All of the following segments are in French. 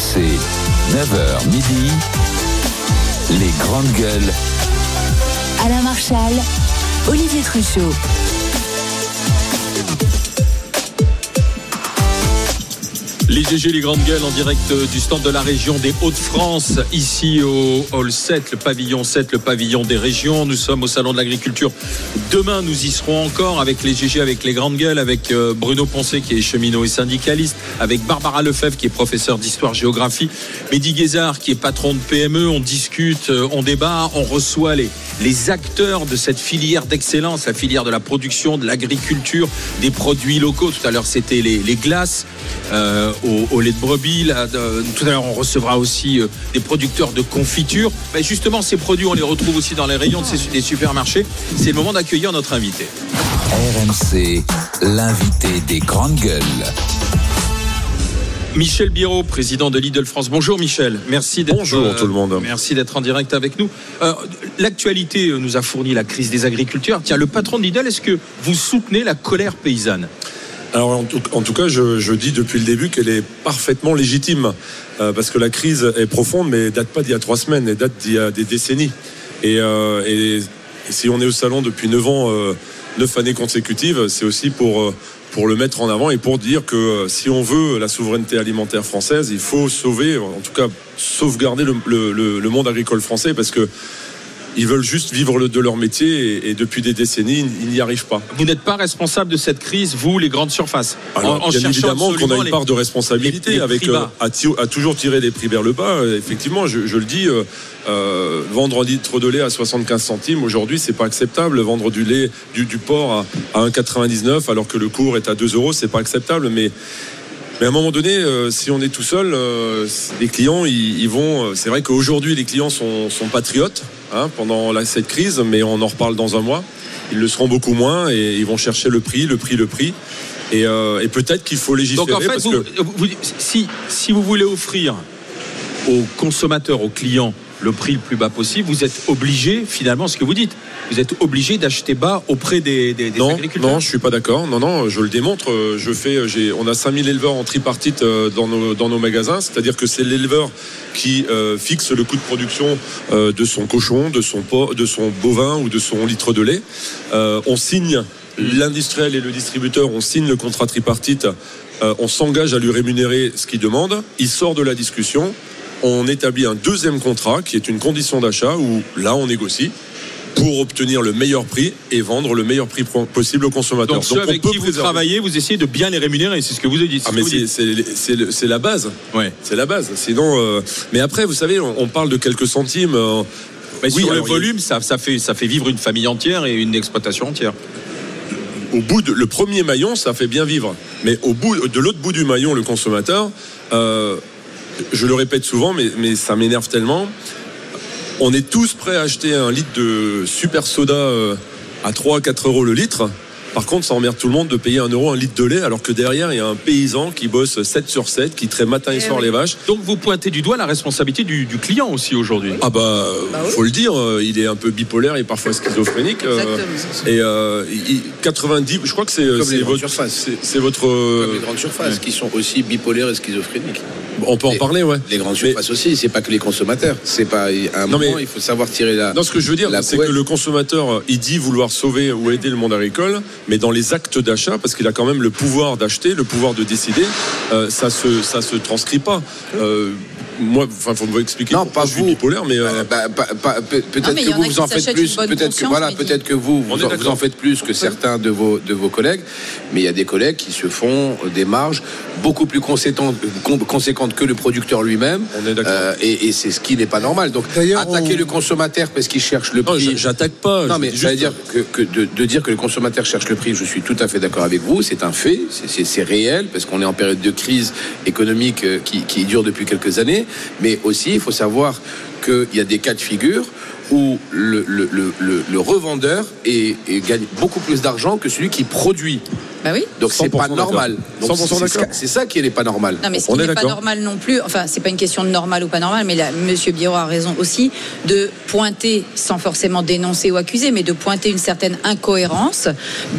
RMC, 9h midi, les grandes gueules. Alain Marchal, Olivier Truchot. Les GG, les grandes gueules en direct du stand de la région des Hauts-de-France, ici au Hall 7, le pavillon 7, le pavillon des régions. Nous sommes au Salon de l'Agriculture. Demain, nous y serons encore avec les GG, avec les grandes gueules, avec euh, Bruno Poncé qui est cheminot et syndicaliste, avec Barbara Lefebvre qui est professeur d'histoire-géographie, Mehdi Guézard qui est patron de PME. On discute, euh, on débat, on reçoit les, les acteurs de cette filière d'excellence, la filière de la production, de l'agriculture, des produits locaux. Tout à l'heure, c'était les, glaces. Euh, au, au, lait de brebis. Là, de, tout à l'heure, on recevra aussi euh, des producteurs de confiture. Mais justement, ces produits, on les retrouve aussi dans les rayons de ces, des supermarchés. C'est le moment d'accueillir notre invité. RMC, l'invité des grandes gueules. Michel Biro, président de Lidl France. Bonjour Michel, merci d'être Bonjour euh, tout le monde. Merci d'être en direct avec nous. Euh, L'actualité nous a fourni la crise des agriculteurs. Tiens, le patron de Lidl, est-ce que vous soutenez la colère paysanne? Alors en tout, cas, je, je, dis depuis le début qu'elle est parfaitement légitime, euh, parce que la crise est profonde, mais date pas d'il y a trois semaines, elle date d'il y a des décennies. Et, euh, et, si on est au salon depuis neuf ans, euh, neuf années consécutives, c'est aussi pour euh, pour le mettre en avant et pour dire que euh, si on veut la souveraineté alimentaire française, il faut sauver, en tout cas sauvegarder le, le, le monde agricole français, parce que ils veulent juste vivre de leur métier et, et depuis des décennies, ils n'y arrivent pas. Vous n'êtes pas responsable de cette crise, vous, les grandes surfaces Alors, en, bien en évidemment qu'on a une part de responsabilité les, les avec euh, à, à, toujours tirer les prix vers le bas. Effectivement, je, je le dis, euh, euh, vendre un litre de lait à 75 centimes aujourd'hui, c'est pas acceptable. Vendre du lait, du, du porc à, à 1,99 alors que le cours est à 2 euros, c'est pas acceptable. Mais mais à un moment donné, euh, si on est tout seul, euh, les clients, ils, ils vont. C'est vrai qu'aujourd'hui, les clients sont, sont patriotes hein, pendant la, cette crise, mais on en reparle dans un mois. Ils le seront beaucoup moins et ils vont chercher le prix, le prix, le prix. Et, euh, et peut-être qu'il faut légiférer. Donc en fait, parce vous, que... vous, si, si vous voulez offrir aux consommateurs, aux clients, le prix le plus bas possible, vous êtes obligé, finalement, ce que vous dites, vous êtes obligé d'acheter bas auprès des, des, des non, agriculteurs. Non, je suis pas d'accord. Non, non, je le démontre. Je fais, j'ai, on a 5000 éleveurs en tripartite dans nos, dans nos magasins, c'est-à-dire que c'est l'éleveur qui euh, fixe le coût de production euh, de son cochon, de son, de son bovin ou de son litre de lait. Euh, on signe, l'industriel et le distributeur, on signe le contrat tripartite. Euh, on s'engage à lui rémunérer ce qu'il demande. Il sort de la discussion on établit un deuxième contrat qui est une condition d'achat où là on négocie pour obtenir le meilleur prix et vendre le meilleur prix possible aux consommateurs. Donc, ceux Donc avec qui vous travaillez, vous essayez de bien les rémunérer, c'est ce que vous avez dit. Ah mais c'est la base. Ouais. C'est la base. Sinon, euh... mais après, vous savez, on, on, parle de quelques centimes. Euh... Mais oui, sur le volume, a... ça, ça, fait, ça fait vivre une famille entière et une exploitation entière. Au bout de le premier maillon, ça fait bien vivre. Mais au bout de l'autre bout du maillon, le consommateur. Euh, je le répète souvent, mais, mais ça m'énerve tellement. On est tous prêts à acheter un litre de super soda euh, à 3 à 4 euros le litre. Par contre, ça emmerde tout le monde de payer un euro un litre de lait, alors que derrière, il y a un paysan qui bosse 7 sur 7, qui traite matin et, et soir oui. les vaches. Donc vous pointez du doigt la responsabilité du, du client aussi aujourd'hui. Ah bah, bah faut le dire, il est un peu bipolaire et parfois schizophrénique. Exactement. et euh, il, 90, je crois que c'est votre, c'est votre. Comme les grandes surfaces ouais. qui sont aussi bipolaires et schizophréniques. On peut en les, parler, ouais. Les grandes surfaces mais... aussi, c'est pas que les consommateurs. C'est pas à un non moment, mais... il faut savoir tirer la. Non, ce que je veux dire, c'est que le consommateur, il dit vouloir sauver ou aider le monde agricole, mais dans les actes d'achat, parce qu'il a quand même le pouvoir d'acheter, le pouvoir de décider, euh, ça se ça se transcrit pas. Euh, moi, enfin, faut me expliquer. Non, pas je vous. suis bipolaire, mais euh... bah, bah, bah, peut-être que vous vous en faites plus. Peut-être que voilà, peut-être que vous vous en, vous en, faites plus que certains de vos de vos collègues, mais il y a des collègues qui se font des marges beaucoup plus conséquentes, conséquentes que le producteur lui-même. On est d'accord. Euh, et, et c'est ce qui n'est pas normal. Donc attaquer on... le consommateur parce qu'il cherche le prix. J'attaque pas. Non, mais veut dire que, que de, de, dire que le consommateur cherche le prix, je suis tout à fait d'accord avec vous. C'est un fait, c'est réel parce qu'on est en période de crise économique euh, qui, qui dure depuis quelques années, mais aussi il faut savoir qu'il y a des cas de figure où le, le, le, le revendeur est, est, gagne beaucoup plus d'argent que celui qui produit. Bah oui. Donc c'est 100% pas normal. Donc, 100% c'est- ça qui n'est pas normal. Non, mais ce qui est n'est pas normal non plus, enfin, c'est pas une question de normal ou pas normal, mais là, Monsieur Biro a raison aussi de pointer, sans forcément dénoncer ou accuser, mais de pointer une certaine incohérence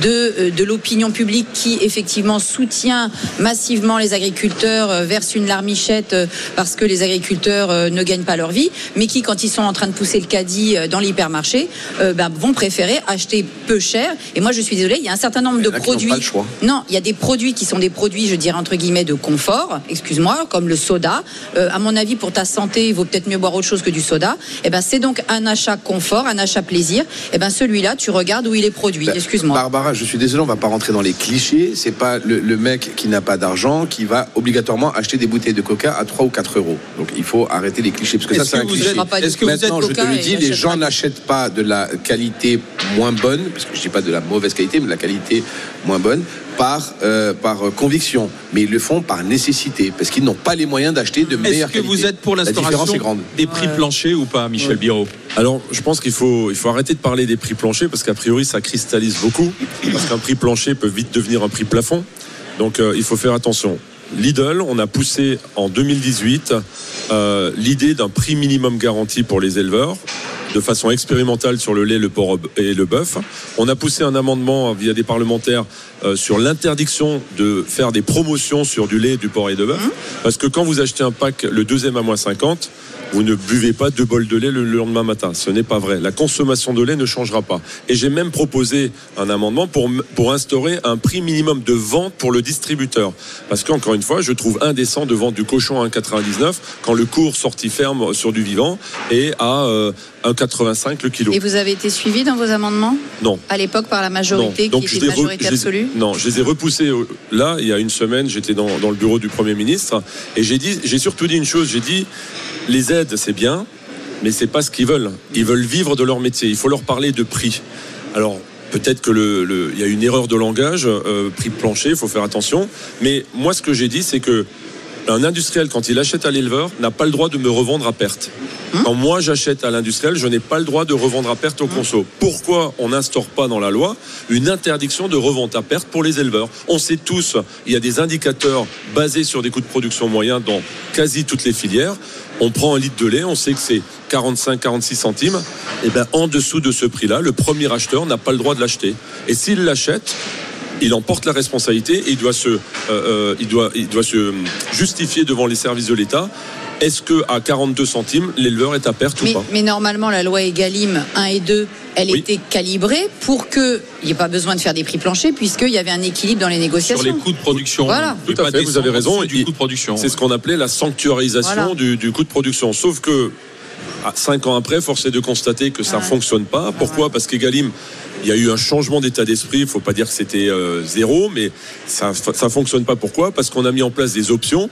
de, euh, de l'opinion publique qui, effectivement, soutient massivement les agriculteurs, euh, verse une larmichette euh, parce que les agriculteurs ne gagnent pas leur vie, mais qui, quand ils sont en train de pousser le caddie dans l'hypermarché, euh, ben, vont préférer acheter peu cher. Et moi, je suis désolée, il y a un certain nombre de produits. Choix. Non, il y a des produits qui sont des produits, je dirais entre guillemets, de confort, excuse-moi, comme le soda. Euh, à mon avis, pour ta santé, il vaut peut-être mieux boire autre chose que du soda. Eh ben, c'est donc un achat confort, un achat plaisir. Eh ben, celui-là, tu regardes où il est produit. Bah, Excuse-moi. Barbara, je suis désolé, on va pas rentrer dans les clichés. C'est pas le, le mec qui n'a pas d'argent qui va obligatoirement acheter des bouteilles de coca à 3 ou 4 euros. Donc il faut arrêter les clichés parce que ça c'est que un vous cliché. est-ce que vous êtes Maintenant, je te le et dis, les gens pas. n'achètent pas de la qualité moins bonne, parce que je dis pas de la mauvaise qualité, mais de la qualité moins bonne, par, euh, par conviction. Mais ils le font par nécessité, parce qu'ils n'ont pas les moyens d'acheter de Est-ce meilleure que qualité. vous êtes pour l'instauration des prix planchers ou pas, Michel Biro? Alors, je pense qu'il faut, il faut arrêter de parler des prix planchers parce qu'a priori, ça cristallise beaucoup. Parce qu'un prix plancher peut vite devenir un prix plafond. Donc, euh, il faut faire attention. Lidl, on a poussé en 2018 euh, l'idée d'un prix minimum garanti pour les éleveurs de façon expérimentale sur le lait, le porc et le bœuf. On a poussé un amendement via des parlementaires euh, sur l'interdiction de faire des promotions sur du lait, du porc et de bœuf. Parce que quand vous achetez un pack, le deuxième à moins 50, vous ne buvez pas deux bols de lait le lendemain matin. Ce n'est pas vrai. La consommation de lait ne changera pas. Et j'ai même proposé un amendement pour, pour instaurer un prix minimum de vente pour le distributeur. Parce qu'encore une fois, je trouve indécent de vendre du cochon à 1,99 quand le cours sorti ferme sur du vivant est à euh, 1,85 le kilo. Et vous avez été suivi dans vos amendements Non. à l'époque par la majorité Non. qui était majorité je les- absolue Non, je les ai repoussés euh, là, il y a une semaine, j'étais dans, dans le bureau du Premier ministre et j'ai dit, j'ai surtout dit une chose, j'ai dit, les aides, c'est bien, mais c'est pas ce qu'ils veulent. Ils veulent vivre de leur métier. Il faut leur parler de prix. Alors, peut-être que le, y a une erreur de langage, euh, prix plancher, il faut faire attention. Mais moi, ce que j'ai dit, c'est que un industriel, quand il achète à l'éleveur, n'a pas le droit de me revendre à perte. Quand moi j'achète à l'industriel, je n'ai pas le droit de revendre à perte au conso. Pourquoi on n'instaure pas dans la loi une interdiction de revente à perte pour les éleveurs? On sait tous, il y a des indicateurs basés sur des coûts de production moyens dans quasi toutes les filières. On prend un litre de lait, on sait que c'est 45-46 centimes. Et ben en dessous de ce prix-là, le premier acheteur n'a pas le droit de l'acheter. Et s'il l'achète, il en porte la responsabilité et il doit se, euh, euh, il doit, il doit se justifier devant les services de l'État. Est-ce que à 42 centimes, l'éleveur est à perte mais, ou pas? mais normalement, la loi Egalim 1 et 2, elle Oui. était calibrée pour qu'il n'y ait pas besoin de faire des prix planchers, puisqu'il y avait un équilibre dans les sur négociations. les coûts de production. Voilà. Tout à fait, vous avez raison. du coût de production. C'est ce qu'on appelait la sanctuarisation Voilà. du, du coût de production. Sauf que cinq ans après, force est de constater que ça Ouais. fonctionne pas. Pourquoi? Parce qu'Egalim, il y a eu un changement d'état d'esprit. Il faut pas dire que c'était euh, zéro, mais ça ça fonctionne pas. Pourquoi? Parce qu'on a mis en place des options.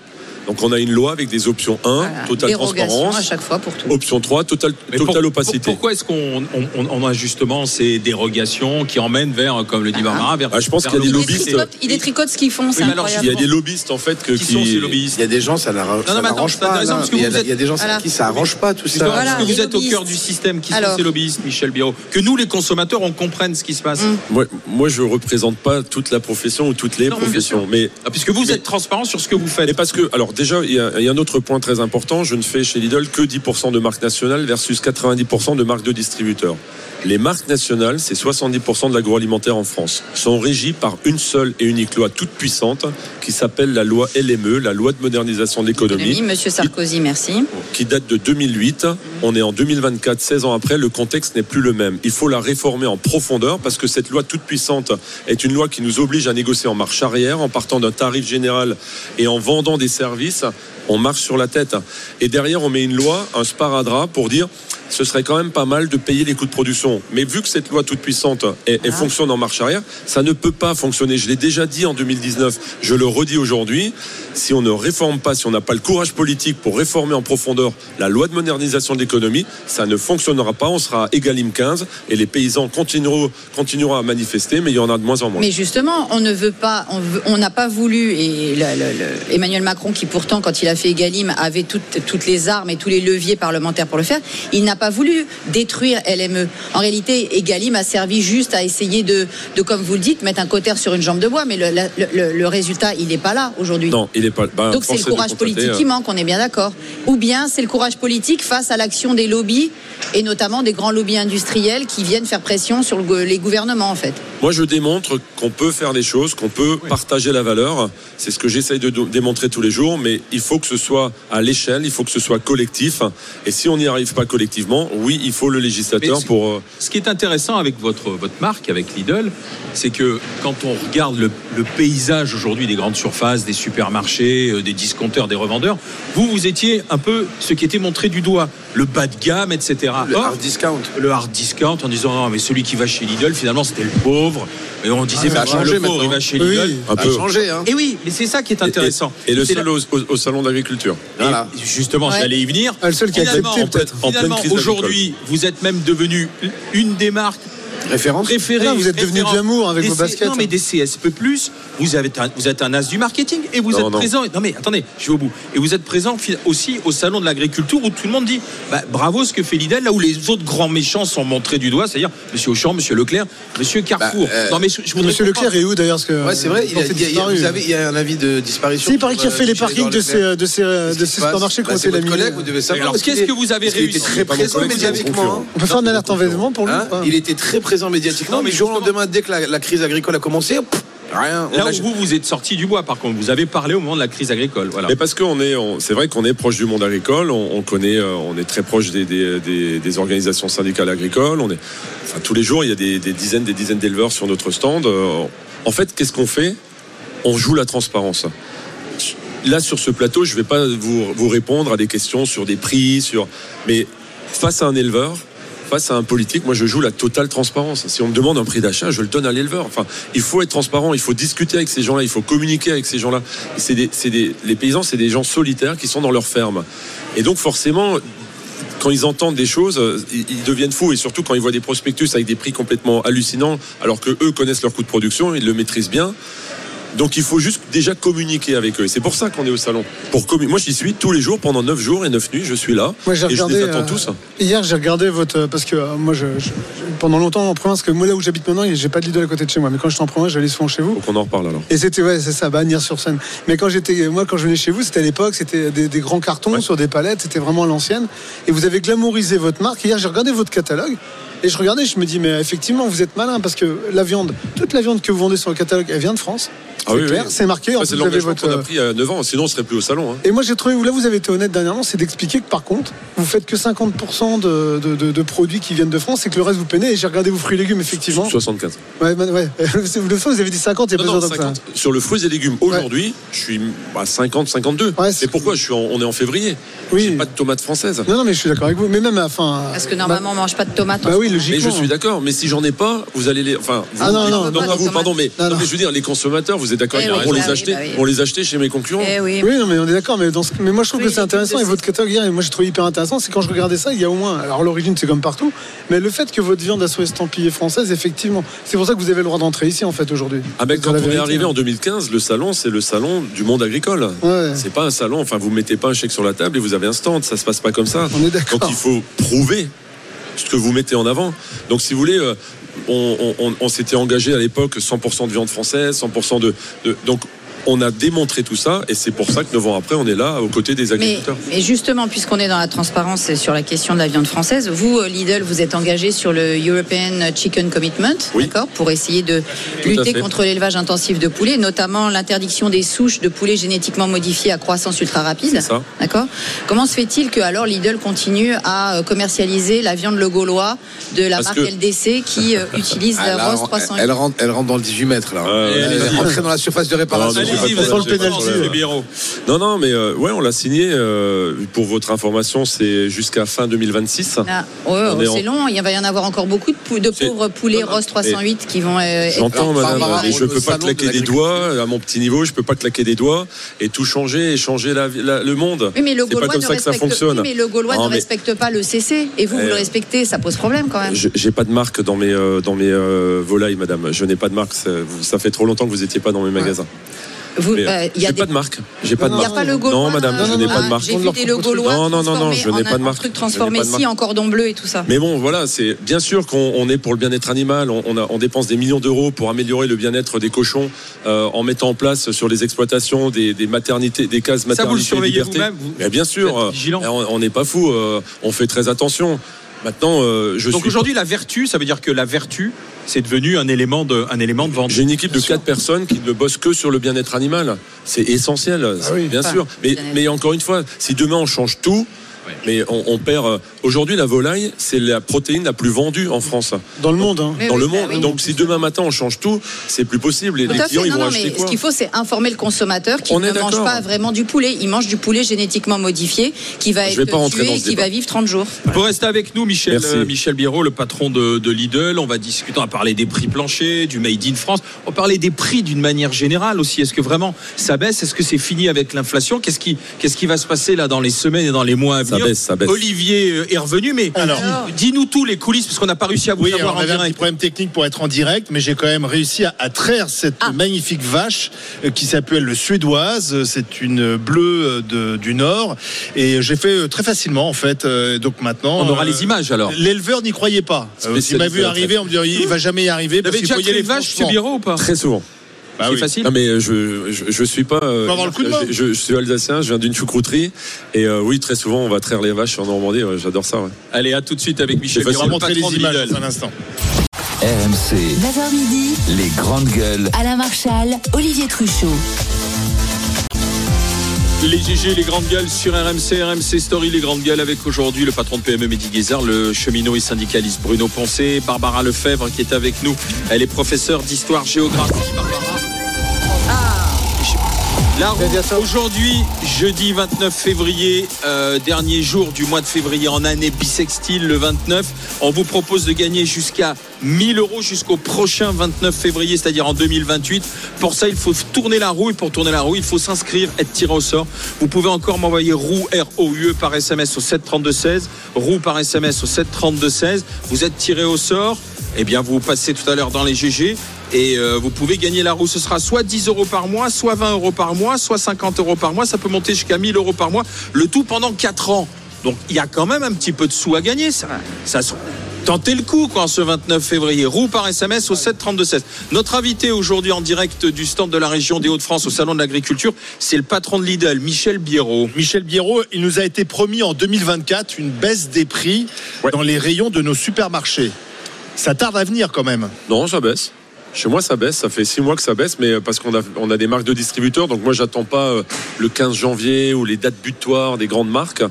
Donc on a une loi avec des options 1, Voilà. totale transparence. à chaque fois pour tout. Option 3, totale, pour- totale pour- opacité. pourquoi est-ce qu'on on, on- a justement ces dérogations qui emmènent vers, comme le dit Barbara, vers. Ah, je pense qu'il y a des lobbyistes. détricotent, ils détricotent ce qu'ils font, c'est mais alors, incroyable. Il y a des lobbyistes en fait que, Qui sont ces lobbyistes Il y a des gens, ça n'arrange Non, non, mais attends, n'arrange pas. Il y a- des gens Voilà. qui ça arrange pas tout ça. parce que vous êtes au cœur du système, qui sont ces lobbyistes, Michel Biro Que nous, les consommateurs, on comprenne ce qui se passe. Moi, moi, je représente pas toute la profession ou toutes les professions, mais Ah, puisque vous êtes transparent sur ce que vous faites. Et parce que, alors déjà, il y, a il y a un autre point très important. Je ne fais chez Lidl que 10% de marques nationales versus 90% de marques de distributeurs. Les marques nationales, c'est 70% de l'agroalimentaire en France, sont régies par une seule et unique loi toute puissante qui s'appelle la loi LME, la loi de modernisation de l'économie, Économie, Monsieur Sarkozy, merci. qui date de 2008. On est en 2024, 16 ans après, le contexte n'est plus le même. Il faut la réformer en profondeur parce que cette loi toute puissante est une loi qui nous oblige à négocier en marche arrière, en partant d'un tarif général et en vendant des services. Suisse. On marche sur la tête. Et derrière, on met une loi, un sparadrap pour dire ce serait quand même pas mal de payer les coûts de production. Mais vu que cette loi toute puissante elle, elle fonctionne en marche arrière, ça ne peut pas fonctionner. Je l'ai déjà dit en 2019, je le redis aujourd'hui. Si on ne réforme pas, si on n'a pas le courage politique pour réformer en profondeur la loi de modernisation de l'économie, ça ne fonctionnera pas. On sera à égalim 15 et les paysans continueront, continueront à manifester, mais il y en a de moins en moins. Mais justement, on ne veut pas, on n'a pas voulu, et le- le- le- Emmanuel Macron qui pourtant, quand il a fait Egalim, avait toutes, toutes les armes et tous les leviers parlementaires pour le faire, il n'a pas voulu détruire LME. En réalité, Egalim a servi juste à essayer de, de comme vous le dites, mettre un cotère sur une jambe de bois, mais le, la- le- le résultat, il n'est pas là aujourd'hui. Non, il est pas. bah, Donc c'est le courage politique euh, qui manque, on est bien d'accord. Ou bien c'est le courage politique face à l'action des lobbies et notamment des grands lobbies industriels qui viennent faire pression sur le les gouvernements en fait. Moi, je démontre qu'on peut faire des choses, qu'on peut partager la valeur. C'est ce que j'essaye de démontrer tous les jours, mais il faut que ce soit à l'échelle, il faut que ce soit collectif. Et si on n'y arrive pas collectivement, oui, il faut le législateur Mais pour. euh, Ce qui est intéressant avec votre, votre marque, avec Lidl, c'est que quand on regarde le, le paysage aujourd'hui des grandes surfaces, des supermarchés, euh, des discounters, des revendeurs, vous, vous étiez un peu ce qui était montré du doigt, le bas de gamme, etc. Le Or, hard discount. le hard discount en disant non mais celui qui va chez Lidl finalement c'était le pauvre et on disait Ah, ça a changé le pauvre maintenant. il va chez Lidl oui. un Ça a peu. changé, hein. et oui mais c'est ça qui est intéressant Et, et le C'est seul la- au, au- au salon d'agriculture. Voilà. justement, Ouais. j'allais y venir. Ah, le seul qui a accepté, peut-être. En pleine Finalement, crise aujourd'hui, vous êtes même devenu une des marques Référence. préférées. Ah, vous êtes devenu référentes glamour avec des vos baskets. Non, mais des CSP+, vous, avez un, vous êtes un as du marketing et vous Non, êtes non. présent. Non, mais attendez, je vais au bout. Et vous êtes présent aussi au salon de l'agriculture où tout le monde dit bah, bravo ce que fait Lidl, là où les autres grands méchants sont montrés du doigt, c'est-à-dire Monsieur Auchan, Monsieur Leclerc, Monsieur Carrefour. Bah, euh, non, mais je, je voudrais Monsieur. Leclerc est où d'ailleurs parce que Ouais, c'est vrai. Il y a, il y a- disparu. vous avez, il y a un avis de disparition. Si, il paraît qu'il a Euh, fait les chez parkings de ces, de ces, de ces passe supermarchés qui Bah, c'est laminés. collègue, vous devez savoir. Alors, qu'est-ce est- que vous avez réussi était très présent c'est médiatiquement. On peut faire une alerte en vêtements pour lui Hein il était très présent médiatiquement, Non, mais mais du jour au lendemain, dès que la, la crise agricole a commencé, pff, rien. Là où vous, vous êtes sorti du bois, par contre, vous avez parlé au moment de la crise agricole. Voilà. Mais parce qu'on est, on- c'est vrai qu'on est proche du monde agricole, on, on connaît, euh, on est très proche des, des- des- des organisations syndicales agricoles. On est, enfin, tous les jours, il y a des, des dizaines, des dizaines d'éleveurs sur notre stand. Euh, En fait, qu'est-ce qu'on fait? On joue la transparence. Là, sur ce plateau, je ne vais pas vous, vous répondre à des questions sur des prix, sur, mais face à un éleveur. Face à un politique, moi je joue la totale transparence. Si on me demande un prix d'achat, je le donne à l'éleveur. Enfin, il faut être transparent, il faut discuter avec ces gens-là, il faut communiquer avec ces gens-là. C'est des, les paysans, c'est des gens solitaires qui sont dans leur ferme. Et donc forcément, quand ils entendent des choses, ils, ils deviennent fous. Et surtout quand ils voient des prospectus avec des prix complètement hallucinants, alors que eux connaissent leur coût de production, ils le maîtrisent bien. Donc il faut juste déjà communiquer avec eux. Et c'est pour ça qu'on est au salon. Pour Moi j'y suis tous les jours pendant 9 jours et 9 nuits, je suis là. Moi, et je regardé. les attends euh, tous. Hier, j'ai regardé votre. euh, Parce que euh, moi, je, je- pendant longtemps en province, que moi, là où j'habite maintenant, j'ai pas de Lidl à côté de chez moi. Mais quand j'étais en province, j'allais souvent chez vous. Donc on en reparle alors. Et c'était, ouais, c'est ça, Bagnères sur scène. Mais quand j'étais, moi, quand je venais chez vous, c'était à l'époque, c'était des, des grands cartons Ouais. sur des palettes, c'était vraiment à l'ancienne. Et vous avez glamourisé votre marque. Hier, j'ai regardé votre catalogue. Et je regardais, je me dis, mais effectivement, vous êtes malin parce que la viande, toute la viande que vous vendez sur le catalogue, elle vient de France. Ah c'est oui, clair, oui. c'est marqué. En Ça, plus, c'est vous avez l'engagement votre. qu'on a pris y a 9 ans, sinon on serait plus au salon. hein. Et moi, j'ai trouvé, là, vous avez été honnête dernièrement, c'est d'expliquer que par contre, vous faites que 50% de, de- de- de produits qui viennent de France et que le reste vous peinez. Et j'ai regardé vos fruits et légumes, effectivement. 75. Ouais, ouais, ouais. Le fois, vous avez dit 50, il y a Non, pas non, besoin de ça. 50. Sur le fruits et légumes, aujourd'hui, je suis à 50, 52. Ouais, c'est- Et pourquoi je suis en- On est en février? Oui. J'ai pas de tomates françaises. Non, non, mais je suis d'accord avec vous. Mais même, enfin. Parce que normalement on mange pas de tomates. Bah oui, logiquement. Mais je suis d'accord, mais si j'en ai pas, vous allez les. Enfin, vous, Ah non, non, non, pas non, vous, non, pardon, mais, non, non, non. mais je veux dire, les consommateurs, vous êtes d'accord Eh oui, pour bah les oui, acheter, bah oui. pour les acheter chez mes concurrents. Eh oui. Oui, non, mais on est d'accord. Mais, dans ce- mais moi, je trouve Oui, que c'est intéressant. Et votre catalogue hier, moi, j'ai trouvé hyper intéressant. C'est quand je regardais ça, il y a au moins. Alors, l'origine, c'est comme partout. Mais le fait que votre viande soit estampillée française, effectivement, c'est pour ça que vous avez le droit d'entrer ici, en fait, aujourd'hui. Ah ben C'est quand on est vérité, arrivé hein. en 2015, le salon c'est le salon du monde agricole. Ouais. C'est pas un salon, enfin vous mettez pas un chèque sur la table et vous avez un stand, ça se passe pas comme ça. On est d'accord. Donc il faut prouver ce que vous mettez en avant. Donc si vous voulez, euh, on, s'était engagé à l'époque 100% de viande française, 100% de, on a démontré tout ça et c'est pour ça que neuf ans après on est là aux côtés des agriculteurs. mais justement, puisqu'on est dans la transparence et sur la question de la viande française, vous, euh, Lidl, vous êtes engagé sur le European Chicken Commitment, Oui. d'accord, pour essayer de lutter contre l'élevage intensif de poulets, notamment l'interdiction des souches de poulets génétiquement modifiés à croissance ultra rapide. D'accord. Comment se fait-il que alors Lidl continue à euh, commercialiser la viande le gaulois de la Parce marque que- LDC qui euh, utilise Ah, la là, Ross elle, 308 elle rentre, elle rentre dans le 18 mètres là. Ouais, elle est rentrée dans la surface de réparation. Non. Non non mais euh, ouais on l'a signé euh, pour votre information c'est jusqu'à fin 2026. Ah, ouais, en- c'est long, il va y en avoir encore beaucoup de, pou- de C'est- pauvres poulets Ross 308 qui vont. euh, J'entends, madame, mais je le peux pas claquer de des doigts à mon petit niveau. Je peux pas claquer des doigts et tout changer et changer la, la- le monde. Oui, mais le C'est pas Gaulois comme ne ça que ça respecte, fonctionne. mais le Gaulois ne respecte pas le CC. Et vous, vous le respectez, ça pose problème quand même. Je- J'ai pas de marque dans mes euh, dans mes euh, volailles, madame. Je n'ai pas de marque. Ça, fait trop longtemps que vous étiez pas dans mes magasins. Vous, Mais, euh, il y a j'ai des- pas de marque. J'ai pas de Il n'y a marque. pas le Gaulois. Non, madame, je n'ai pas de marque. J'ai vu des logos Gaulois Non, non, non, non, je n'ai pas de un marque. truc Je transformé si marque. en cordon bleu et tout ça. Mais bon, voilà, c'est bien sûr qu'on on est pour le bien-être animal. On, on a- on dépense des millions d'euros pour améliorer le bien-être des cochons euh, en mettant en place sur les exploitations des, des maternités, des cases Ça, vous le maternité surveillez liberté. vous-même vous- Mais bien sûr, Vous euh, on on n'est pas fou. euh, on fait très attention. Maintenant, euh, je Donc suis. aujourd'hui, la vertu, ça veut dire que la vertu, c'est devenu un élément de, un élément de vente. J'ai une équipe de quatre personnes qui ne bossent que sur le bien-être animal. C'est essentiel, oui. bien Ah, sûr. Mais encore une fois, si demain on change tout, mais on, on perd. euh, Aujourd'hui, la volaille, c'est la protéine la plus vendue en France, Dans le monde. hein. Dans oui, le bah monde. oui. Donc, si demain matin on change tout, c'est plus possible. Et Tout les clients, ils Non, vont non, acheter mais quoi ce qu'il faut, c'est informer le consommateur qui ne mange pas vraiment du poulet. Il mange du poulet génétiquement modifié qui va Je être pas tué et qui va vivre 30 jours. Vous restez avec nous, Michel, Merci. euh, Michel Biro, le patron de, de Lidl. On va discuter, on va parler des prix planchers, du Made in France. On va parler des prix d'une manière générale aussi. Est-ce que vraiment ça baisse? Est-ce que c'est fini avec l'inflation? Qu'est-ce qui, qu'est-ce qui va se passer là dans les semaines et dans les mois à Ça venir baisse, ça baisse. Olivier euh, est revenu, mais Alors. dis-nous tous les coulisses, parce qu'on n'a pas réussi à vous Oui, alors avoir on en avait un petit problème technique pour être en direct, mais j'ai quand même réussi à, à traire cette Ah. magnifique vache euh, qui s'appelle le suédoise. Euh, C'est une bleue de- du Nord et j'ai fait très facilement en fait. Donc maintenant, On aura euh, les images alors. L'éleveur n'y croyait pas. Il m'a vu arriver, on me dit il va jamais y arriver. Vous avez déjà une vache. Biro, ou pas? Très souvent. Bah C'est oui. facile Non mais je, je, je suis pas. euh, avoir le coup de main. je, je- je suis alsacien, je viens d'une choucrouterie et euh, oui très souvent on va traire les vaches en Normandie. ouais, J'adore ça. ouais. Allez, à tout de suite avec Michel On va montrer les images dans un instant. RMC, 9h midi, les grandes gueules. Alain Marchal, Olivier Truchot. Les GG, les grandes gueules sur RMC, RMC Story, les grandes gueules avec aujourd'hui le patron de PME Mehdi Guézard, le cheminot et syndicaliste Bruno Poncé, Barbara Lefebvre qui est avec nous. Elle est professeure d'histoire-géographie. Barbara. Aujourd'hui, jeudi 29 février, euh, dernier jour du mois de février en année bissextile, le 29. On vous propose de gagner jusqu'à 1000 euros jusqu'au prochain 29 février, c'est-à-dire en 2028. Pour ça, il faut tourner la roue et pour tourner la roue, il faut s'inscrire, être tiré au sort. Vous pouvez encore m'envoyer roue R-O-U-E par SMS au 732-16, roue par SMS au 732-16. Vous êtes tiré au sort. Eh bien, vous passez tout à l'heure dans les GG et euh, vous pouvez gagner la roue. Ce sera soit 10 euros par mois, soit 20 euros par mois, soit 50 euros par mois. Ça peut monter jusqu'à 1000 euros par mois. Le tout pendant 4 ans. Donc, il y a quand même un petit peu de sous à gagner. Ça, ça se- Tentez le coup quand ce 29 février. Roue par SMS au 732-16. Notre invité aujourd'hui en direct du stand de la région des Hauts-de-France au Salon de l'Agriculture, c'est le patron de Lidl, Michel Biérot. Michel Biérot, il nous a été promis en 2024 une baisse des prix Ouais. dans les rayons de nos supermarchés. Ça tarde à venir quand même. Non, ça baisse. Chez moi, ça baisse. Ça fait six mois que ça baisse, mais parce qu'on a, on a des marques de distributeurs. Donc moi, j'attends pas euh, le 15 janvier ou les dates butoirs des grandes marques.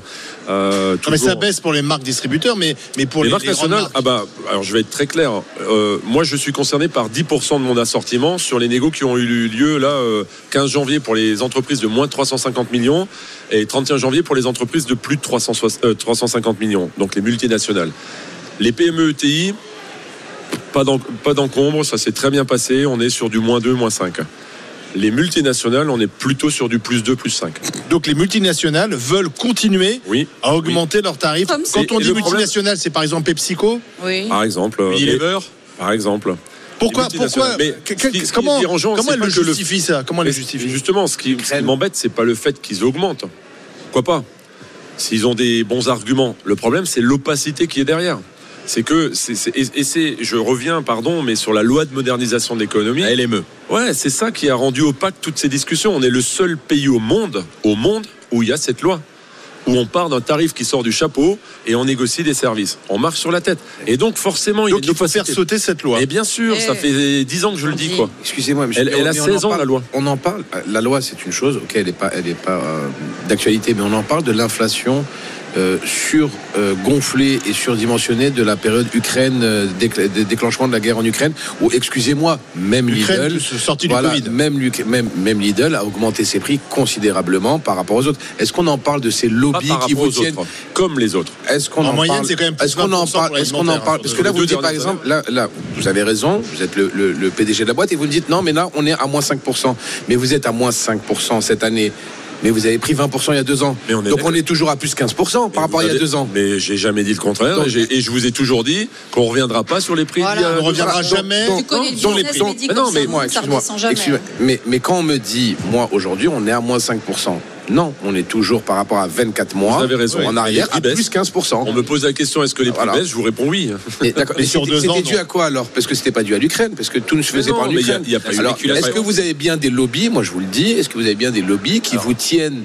Euh, Non, mais ça baisse pour les marques distributeurs, mais, mais pour les, les, marques les nationales, marques. ah bah, alors je vais être très clair. Euh, moi, je suis concerné par 10% de mon assortiment sur les négos qui ont eu lieu là, euh, 15 janvier pour les entreprises de moins de 350 millions et 31 janvier pour les entreprises de plus de 360 euh, 350 millions, donc les multinationales. Les PME ETI, pas d'en- pas d'encombre, ça s'est très bien passé. On est sur du moins 2, moins 5. Les multinationales, on est plutôt sur du plus 2, plus 5. Donc les multinationales veulent continuer Oui, à augmenter leurs tarifs. Comme Quand on dit le problème- multinationale, c'est par exemple PepsiCo. Oui. par exemple. euh, Unilever. Par exemple. Pourquoi, pourquoi multinationales. Mais que- qui Comment, dérangeant, comment c'est elle pas le justifie ça? Comment elle le Mais justifie? Justement, ce qui, ce qui m'embête, c'est pas le fait qu'ils augmentent. Pourquoi pas? S'ils ont des bons arguments. Le problème, c'est l'opacité qui est derrière. C'est que, c'est- c'est- et c'est, je reviens, pardon, mais sur la loi de modernisation de l'économie. La LME. Ouais, c'est ça qui a rendu opaque toutes ces discussions. On est le seul pays au monde, au monde, où il y a cette loi. Où on part d'un tarif qui sort du chapeau et on négocie des services. On marche sur la tête. Et donc, forcément, il y a Donc une il faut faire sauter cette loi. Et bien sûr, Eh. ça fait 10 ans que je le dis, quoi. Excusez-moi, monsieur. Elle- elle a mais on 16 en ans, parle- la loi. On en parle. La loi, c'est une chose. Ok, elle n'est pas, elle est pas euh, d'actualité, mais on en parle de l'inflation euh, sur euh, gonflée et surdimensionnée de la période Ukraine, euh, décl- dé- déclenchement de la guerre en Ukraine. Ou excusez-moi, même Lidl, du Covid. même, Luc- même, même Lidl a augmenté ses prix considérablement par rapport aux autres. Est-ce qu'on en parle de ces lobbies qui vous tiennent autres, comme les autres. est-ce qu'on En en, moyenne, parle c'est quand même plus Est-ce qu'on en 20% parle Est-ce qu'on en parle hein, Parce que là, vous dites par exemple, là, là, vous avez raison, vous êtes le, le- le PDG de la boîte et vous me dites non, mais là, on est à moins 5%. Mais vous êtes à moins 5% cette année. Mais vous avez pris 20% il y a deux ans. Mais on est Donc on est toujours à plus 15% par rapport à il y a deux ans. Mais j'ai jamais dit le contraire. Donc- et, je vous ai toujours dit qu'on reviendra pas sur les prix. Voilà. a- On ne reviendra Voilà, jamais. dans les médical, Mais non, mais moi, excuse-moi, mais quand on me dit, moi, aujourd'hui, on est à moins 5%. Non, on est toujours par rapport à 24 mois. Vous avez raison. En arrière, à plus 15%. On me pose la question est-ce que les prix Voilà. baissent Je vous réponds oui. Mais. Mais sur c'était- deux ans, C'était dû à quoi alors? Parce que c'était pas dû à l'Ukraine, parce que tout ne se faisait pas en Ukraine. il y a pas eu Alors, l'éculation. est-ce que vous avez bien des lobbies? Moi, je vous le dis. Est-ce que vous avez bien des lobbies qui vous tiennent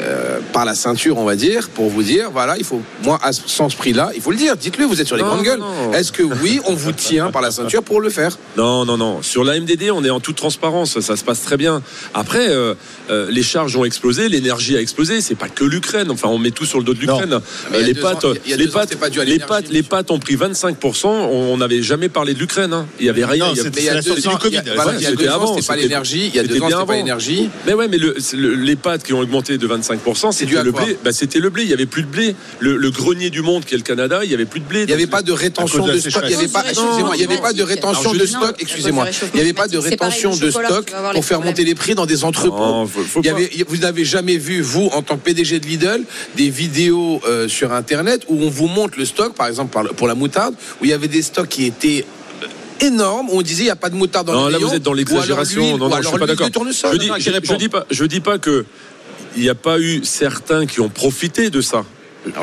euh, par la ceinture, on va dire, pour vous dire, voilà, il faut, moi, à ce- sans ce prix-là, il faut le dire. Dites-le, vous êtes sur les Non, grandes non, gueules. Est-ce que oui, on vous tient par la ceinture pour le faire? Non, non, non. Sur la MDD, on est en toute transparence. Ça se passe très bien. Après, euh, euh, les charges ont explosé, l'énergie a explosé. C'est pas que l'Ukraine. Enfin, on met tout sur le dos de l'Ukraine. Euh, les pâtes, ans- il y a les pâtes, c'était pas dû à les pâtes, les pâtes ont pris 25%. On n'avait jamais parlé de l'Ukraine. hein. Il y avait rien. Non, Il y a- c'était Mais il y a la deux sortie ans, du Covid. il y a- voilà, Ouais, il y a c'était deux ans, avant, c'était pas l'énergie. Il y a deux c'était ans, bien c'était pas l'énergie. Mais ouais, mais les pâtes qui ont augmenté de 25%, C'est dû c'était à le quoi blé. Bah, c'était le blé. Il y avait plus de blé. Le, le grenier du monde, qui est le Canada, il y avait plus de blé. Il n'y avait pas de rétention de stock. Il n'y avait pas, Non, excusez-moi, il n'y avait pas de rétention de stock. Excusez-moi, il n'y avait pas de rétention de stock pour faire monter les prix dans des entrepôts. Il y avait- vous n'avez jamais vu, vous, en tant que PDG de Lidl, des vidéos euh, sur Internet où on vous montre le stock, par exemple pour la moutarde, où il y avait des stocks qui étaient euh, énormes, où on disait il n'y a pas de moutarde dans Non, les là rayons, vous êtes dans l'exagération. Non, non, je suis pas d'accord. Je je, j'y réponds. je dis pas, je dis pas que il n'y a pas eu certains qui ont profité de ça.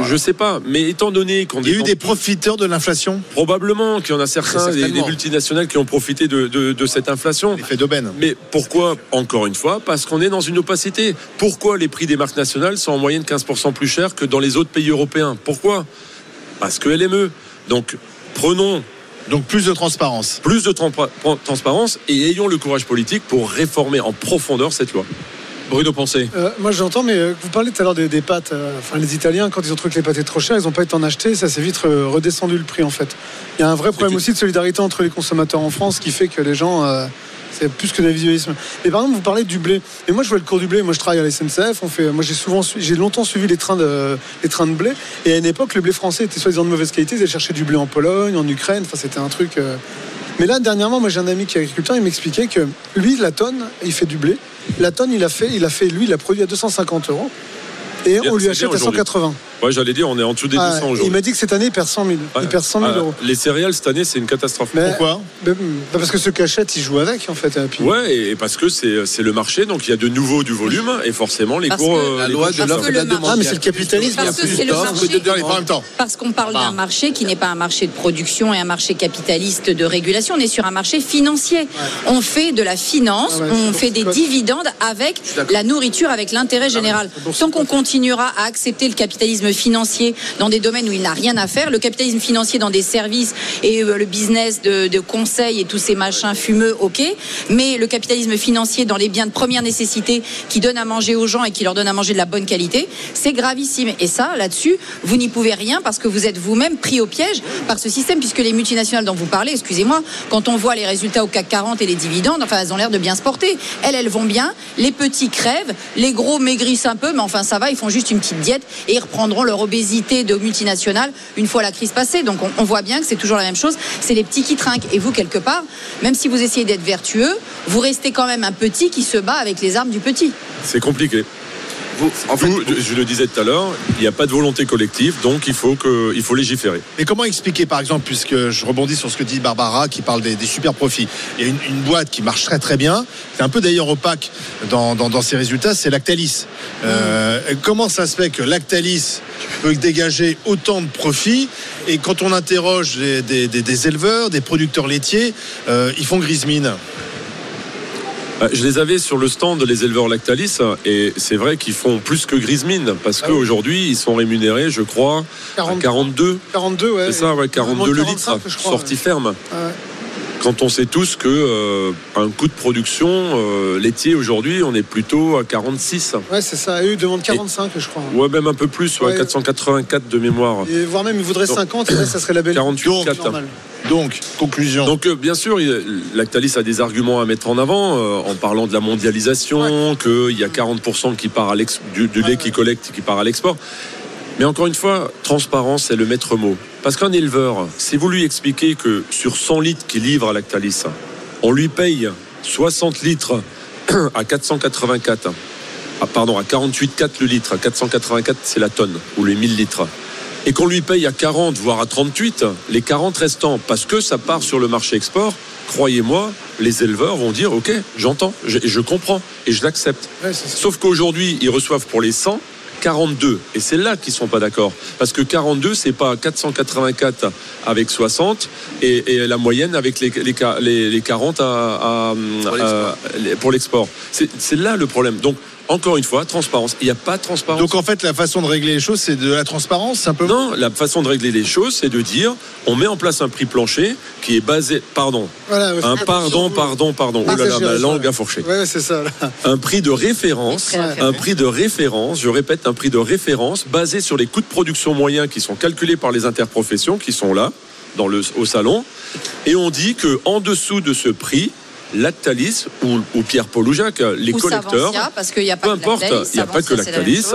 Je sais pas, mais étant donné qu'on Il y a eu des profiteurs de l'inflation, probablement qu'il y en a certains, des, multinationales qui ont profité de, de- de cette inflation. l'effet d'aubaine. Mais pourquoi, encore une fois, parce qu'on est dans une opacité? Pourquoi les prix des marques nationales sont en moyenne 15% plus chers que dans les autres pays européens? Pourquoi? Parce que LME. Donc, prenons Donc plus de transparence. plus de tran- transparence et ayons le courage politique pour réformer en profondeur cette loi. Bruno Pensée. Euh, moi j'entends, mais euh, vous parlez tout à l'heure des, des pâtes. euh, Enfin, les Italiens, quand ils ont trouvé que les pâtes étaient trop chères, ils n'ont pas été en acheter. Ça s'est vite redescendu le prix en fait. Il y a un vrai problème aussi de solidarité entre les consommateurs en France qui fait que les gens. euh, c'est plus que d'individualisme. Mais par exemple, vous parlez du blé. Et moi, je vois le cours du blé. Moi, je travaille à la SNCF. On fait, moi, j'ai souvent, j'ai longtemps suivi les trains de, les trains de blé. Et à une époque, le blé français était soi-disant de mauvaise qualité. Ils allaient chercher du blé en Pologne, en Ukraine. Enfin, c'était un truc. euh, Mais là, dernièrement, moi, j'ai un ami qui est agriculteur. Il m'expliquait que lui, la tonne, il fait du blé. La tonne, il a fait, il a fait, lui, il a produit à 250 euros. Et on lui achète à 180. Ouais, j'allais dire, on est en dessous des Ah, 200 et il aujourd'hui. m'a dit que cette année, il perd 100 000. Ouais. Il perd 100 000 Ah, euros. Les céréales cette année, c'est une catastrophe. Mais- Pourquoi bah, bah, Parce que ceux qui achètent, ils jouent avec, en fait. Et puis- Ouais, et parce que c'est c'est le marché, donc il y a de nouveau du volume, et forcément les Parce cours. que euh, La loi de Parce l'offre que et de la le demande. Ah, mais c'est le capitalisme. Parce Il y a que plus c'est le d'offres marché. que de demande. en même temps. Parce qu'on parle d'un marché qui n'est pas un marché de production et un marché capitaliste de régulation. On est sur un marché financier. On fait de la finance, Ah on fait des dividendes avec la nourriture, avec l'intérêt général. c'est pour- Tant qu'on continuera à accepter le capitalisme financier dans des domaines où il n'a rien à faire, le capitalisme financier dans des services et euh, le business de, de conseil et tous ces machins fumeux, ok. Mais le capitalisme financier dans les biens de première nécessité qui donne à manger aux gens et qui leur donne à manger de la bonne qualité, c'est gravissime. Et ça, là-dessus, vous n'y pouvez rien parce que vous êtes vous-même pris au piège par ce système, puisque les multinationales dont vous parlez, excusez-moi, quand on voit les résultats au CAC 40 et les dividendes, enfin, elles ont l'air de bien se porter. Elles, elles vont bien. Les petits crèvent, les gros maigrissent un peu, mais enfin, ça va, ils font juste une petite diète et ils reprendront leur obésité de multinationales une fois la crise passée. Donc, on, on voit bien que c'est toujours la même chose. C'est les petits qui trinquent. Et vous, quelque part, même si vous essayez d'être vertueux, vous restez quand même un petit qui se bat avec les armes du petit. C'est compliqué. Vous- en fait, je le disais tout à l'heure, il n'y a pas de volonté collective, donc il faut, que, il faut légiférer. Mais comment expliquer, par exemple, puisque je rebondis sur ce que dit Barbara, qui parle des, des super profits. Il y a une, une boîte qui marche très très bien, c'est un peu d'ailleurs opaque dans, dans, dans ses résultats, c'est Lactalis. Euh, Comment ça se fait que Lactalis peut dégager autant de profits et quand on interroge des, des- des- des éleveurs, des producteurs laitiers, euh, ils font grise mine? Je les avais sur le stand les éleveurs Lactalis et c'est vrai qu'ils font plus que Grismine parce Ah qu'aujourd'hui ils sont rémunérés, je crois, à 40. 42. 42, ouais. C'est ça, ouais, 42 le 45, litre, sortie ferme. Ah ouais. Quand on sait tous que euh, un coût de production euh, laitier aujourd'hui, on est plutôt à 46. Ouais, c'est ça. Et eux, demandent 45, je crois. Ouais, même un peu plus, ouais, Ouais. 484 de mémoire. Et voire même, ils voudraient 50, et là, ça serait la belle. 48, Donc, 4. normal. Donc, conclusion. Donc euh, bien sûr, il- Lactalis a des arguments à mettre en avant euh, en parlant de la mondialisation, qu'il y a 40% qui part à l'ex- du, du lait qui collecte qui part à l'export. Mais encore une fois, transparence, c'est le maître mot. Parce qu'un éleveur, si vous lui expliquez que sur 100 litres qu'il livre à Lactalis, on lui paye 60 litres à 484, à, pardon, à 48,4 le litre, à 484 c'est la tonne, ou les 1000 litres, et qu'on lui paye à 40, voire à 38, les 40 restants, parce que ça part sur le marché export, croyez-moi, les éleveurs vont dire, ok, j'entends, je, je comprends, et je l'accepte. Ouais. Sauf qu'aujourd'hui, ils reçoivent pour les 100 42. Et c'est là qu'ils sont pas d'accord. Parce que 42, c'est pas 484 avec 60 et, et la moyenne avec les, les, les- les 40 à- à- Pour l'export. à- les- pour l'export. C'est c'est là le problème. Donc, encore une fois, transparence. Il n'y a pas de transparence. Donc en fait, la façon de régler les choses, c'est de la transparence, simplement. non, la façon de régler les choses, c'est de dire on met en place un prix plancher qui est basé. Pardon. Voilà, ouais, Un pardon, pardon, pardon. Ah, Oh là là, ça, ma j'ai- langue a fourché. Ouais, c'est ça. là. un prix de référence. un prix de référence, je répète, un prix de référence basé sur les coûts de production moyens qui sont calculés par les interprofessions qui sont là dans le, au salon. Et on dit que en dessous de ce prix, Lactalis ou, ou Pierre-Paul ou Jacques, les Ou collecteurs, parce qu'il n'y a pas peu que importe, Lactalis, il n'y a pas que Lactalis,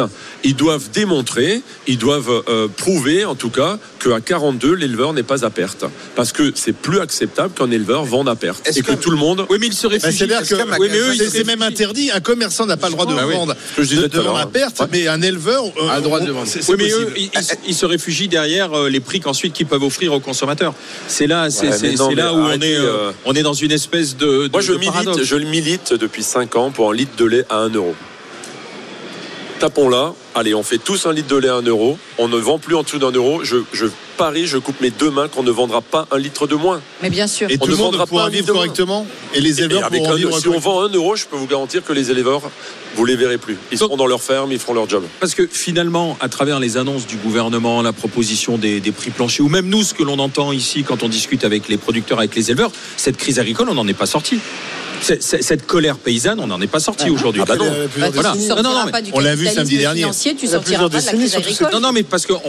ils doivent démontrer, ils doivent euh, prouver en tout cas qu'à 42, l'éleveur n'est pas à perte. Parce que c'est plus acceptable qu'un éleveur vende à perte. Est-ce Et que, que- tout le monde... Oui, mais il se Bah, réfugie. C'est-à-dire Est-ce que qu'un Oui, mais eux, ils c'est se c'est même réfugient. interdit. Un commerçant n'a pas le droit de Ah oui. vendre, que je disais de, tout à de l'heure, vendre à hein. perte, Ouais. mais un éleveur euh, A le droit de vendre. c'est- c'est Oui, mais eux, possible. ils, ils- ils se réfugient derrière euh, les prix qu'ensuite qu'ils peuvent offrir aux consommateurs. C'est là, c'est Ouais, c'est- mais non, c'est là où on est, euh, euh, on est dans une espèce de. De- Moi, je de milite, paradoxe. je milite depuis 5 ans pour un litre de lait à 1 euro. Tapons là. Allez, on fait tous un litre de lait à 1 euro. On ne vend plus en dessous d'un euro. Je, je parie, je coupe mes deux mains qu'on ne vendra pas un litre de moins. Mais bien sûr. Et on tout ne le monde vendra pourra pas un vivre litre de moins. correctement Et les Et éleveurs avec pourront un- vivre si on vend 1 euro, je peux vous garantir que les éleveurs, vous les verrez plus. Ils Donc- seront dans leur ferme, ils feront leur job. Parce que finalement, à travers les annonces du gouvernement, la proposition des, des prix planchers, ou même nous, ce que l'on entend ici quand on discute avec les producteurs, avec les éleveurs, cette crise agricole, on n'en est pas sorti. Cette colère paysanne, on n'en est pas sorti aujourd'hui. Ah bah non. Voilà. Non, non, mais on l'a vu samedi dernier. tu sortiras pas de la crise agricole. Non, non, mais parce qu'on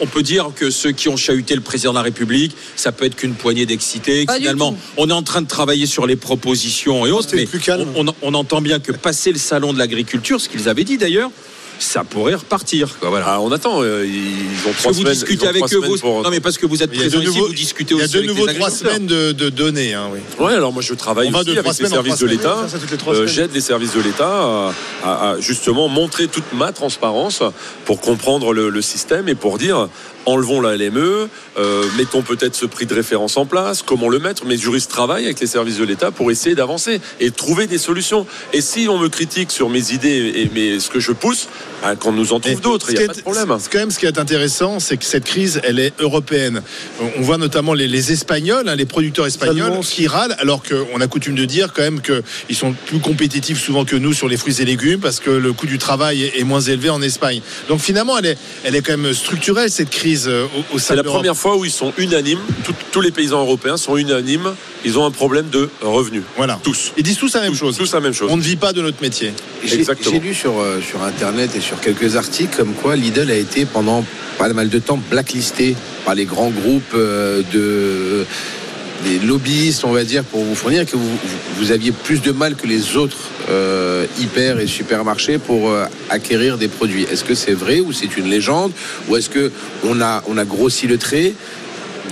on, peut dire que ceux qui ont chahuté le président de la République, ça peut être qu'une poignée d'excités. Finalement, on est en train de travailler sur les propositions et autres, mais plus calme. On, on- on entend bien que passer le salon de l'agriculture, ce qu'ils avaient dit d'ailleurs, ça pourrait repartir. Quoi, voilà. Ah, on attend. euh, Ils ont trois que vous semaines. discutez avec eux, semaines vous. pour- Non, mais parce que vous êtes Il y a de présent ici, nouveau, vous discutez il y a aussi de nouveau trois semaines de, de données. hein, oui. Ouais, alors moi je travaille On aussi de avec les semaines services de semaines. l'État. Euh, semaines. J'aide les services de l'État à, à- à justement montrer toute ma transparence pour comprendre le, le système et pour dire enlevons la LME, euh, mettons peut-être ce prix de référence en place, comment le mettre. Mes juristes travaillent avec les services de l'État pour essayer d'avancer et trouver des solutions. Et si on me critique sur mes idées et mes, ce que je pousse, qu'on nous en trouve d'autres, il n'y a pas de problème. c'est quand même ce qui est intéressant, c'est que cette crise, elle est européenne. On- voit notamment les, les Espagnols, hein, les producteurs espagnols, qui râlent, alors qu'on a coutume de dire quand même qu'ils sont plus compétitifs souvent que nous sur les fruits et légumes, parce que le coût du travail est, est moins élevé en Espagne. Donc finalement, elle est, elle est quand même structurelle, cette crise euh, au, au sein C'est la première fois où ils sont unanimes, tout- tous les paysans européens sont unanimes, ils ont un problème de revenus. Voilà. Tous. Ils disent tous la même chose. Tous la même chose. On ne vit pas de notre métier. J'ai lu sur, euh, sur Internet et sur quelques articles comme quoi Lidl a été pendant pas mal de temps blacklisté par les grands groupes euh, de des lobbyistes, on va dire, pour vous fournir, que vous, aviez plus de mal que les autres euh, hyper et supermarchés pour euh, acquérir des produits. Est-ce que c'est vrai ou c'est une légende ou est-ce que on a on a grossi le trait?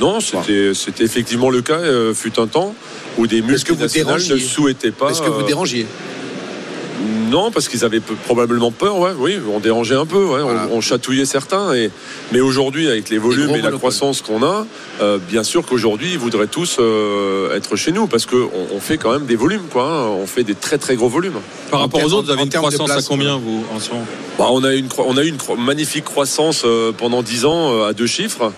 Non, c'était c'était effectivement le cas, euh, fut un temps où des Est-ce que vous multinationales ne souhaitaient pas. Est-ce que vous dérangiez? Non, parce qu'ils avaient probablement peur, ouais, oui, on dérangeait un peu, ouais, on- Voilà. on, chatouillait certains. Et, mais aujourd'hui, avec les volumes et la croissance qu'on a, euh, bien sûr qu'aujourd'hui, ils voudraient tous euh, être chez nous parce qu'on on fait quand même des volumes, quoi. hein. on fait des très très gros volumes. Par En rapport aux autres, vous avez une croissance à combien, vous, en ce moment? Bah, on, a une, cro- on a eu une magnifique croissance euh, pendant 10 ans euh, à deux chiffres.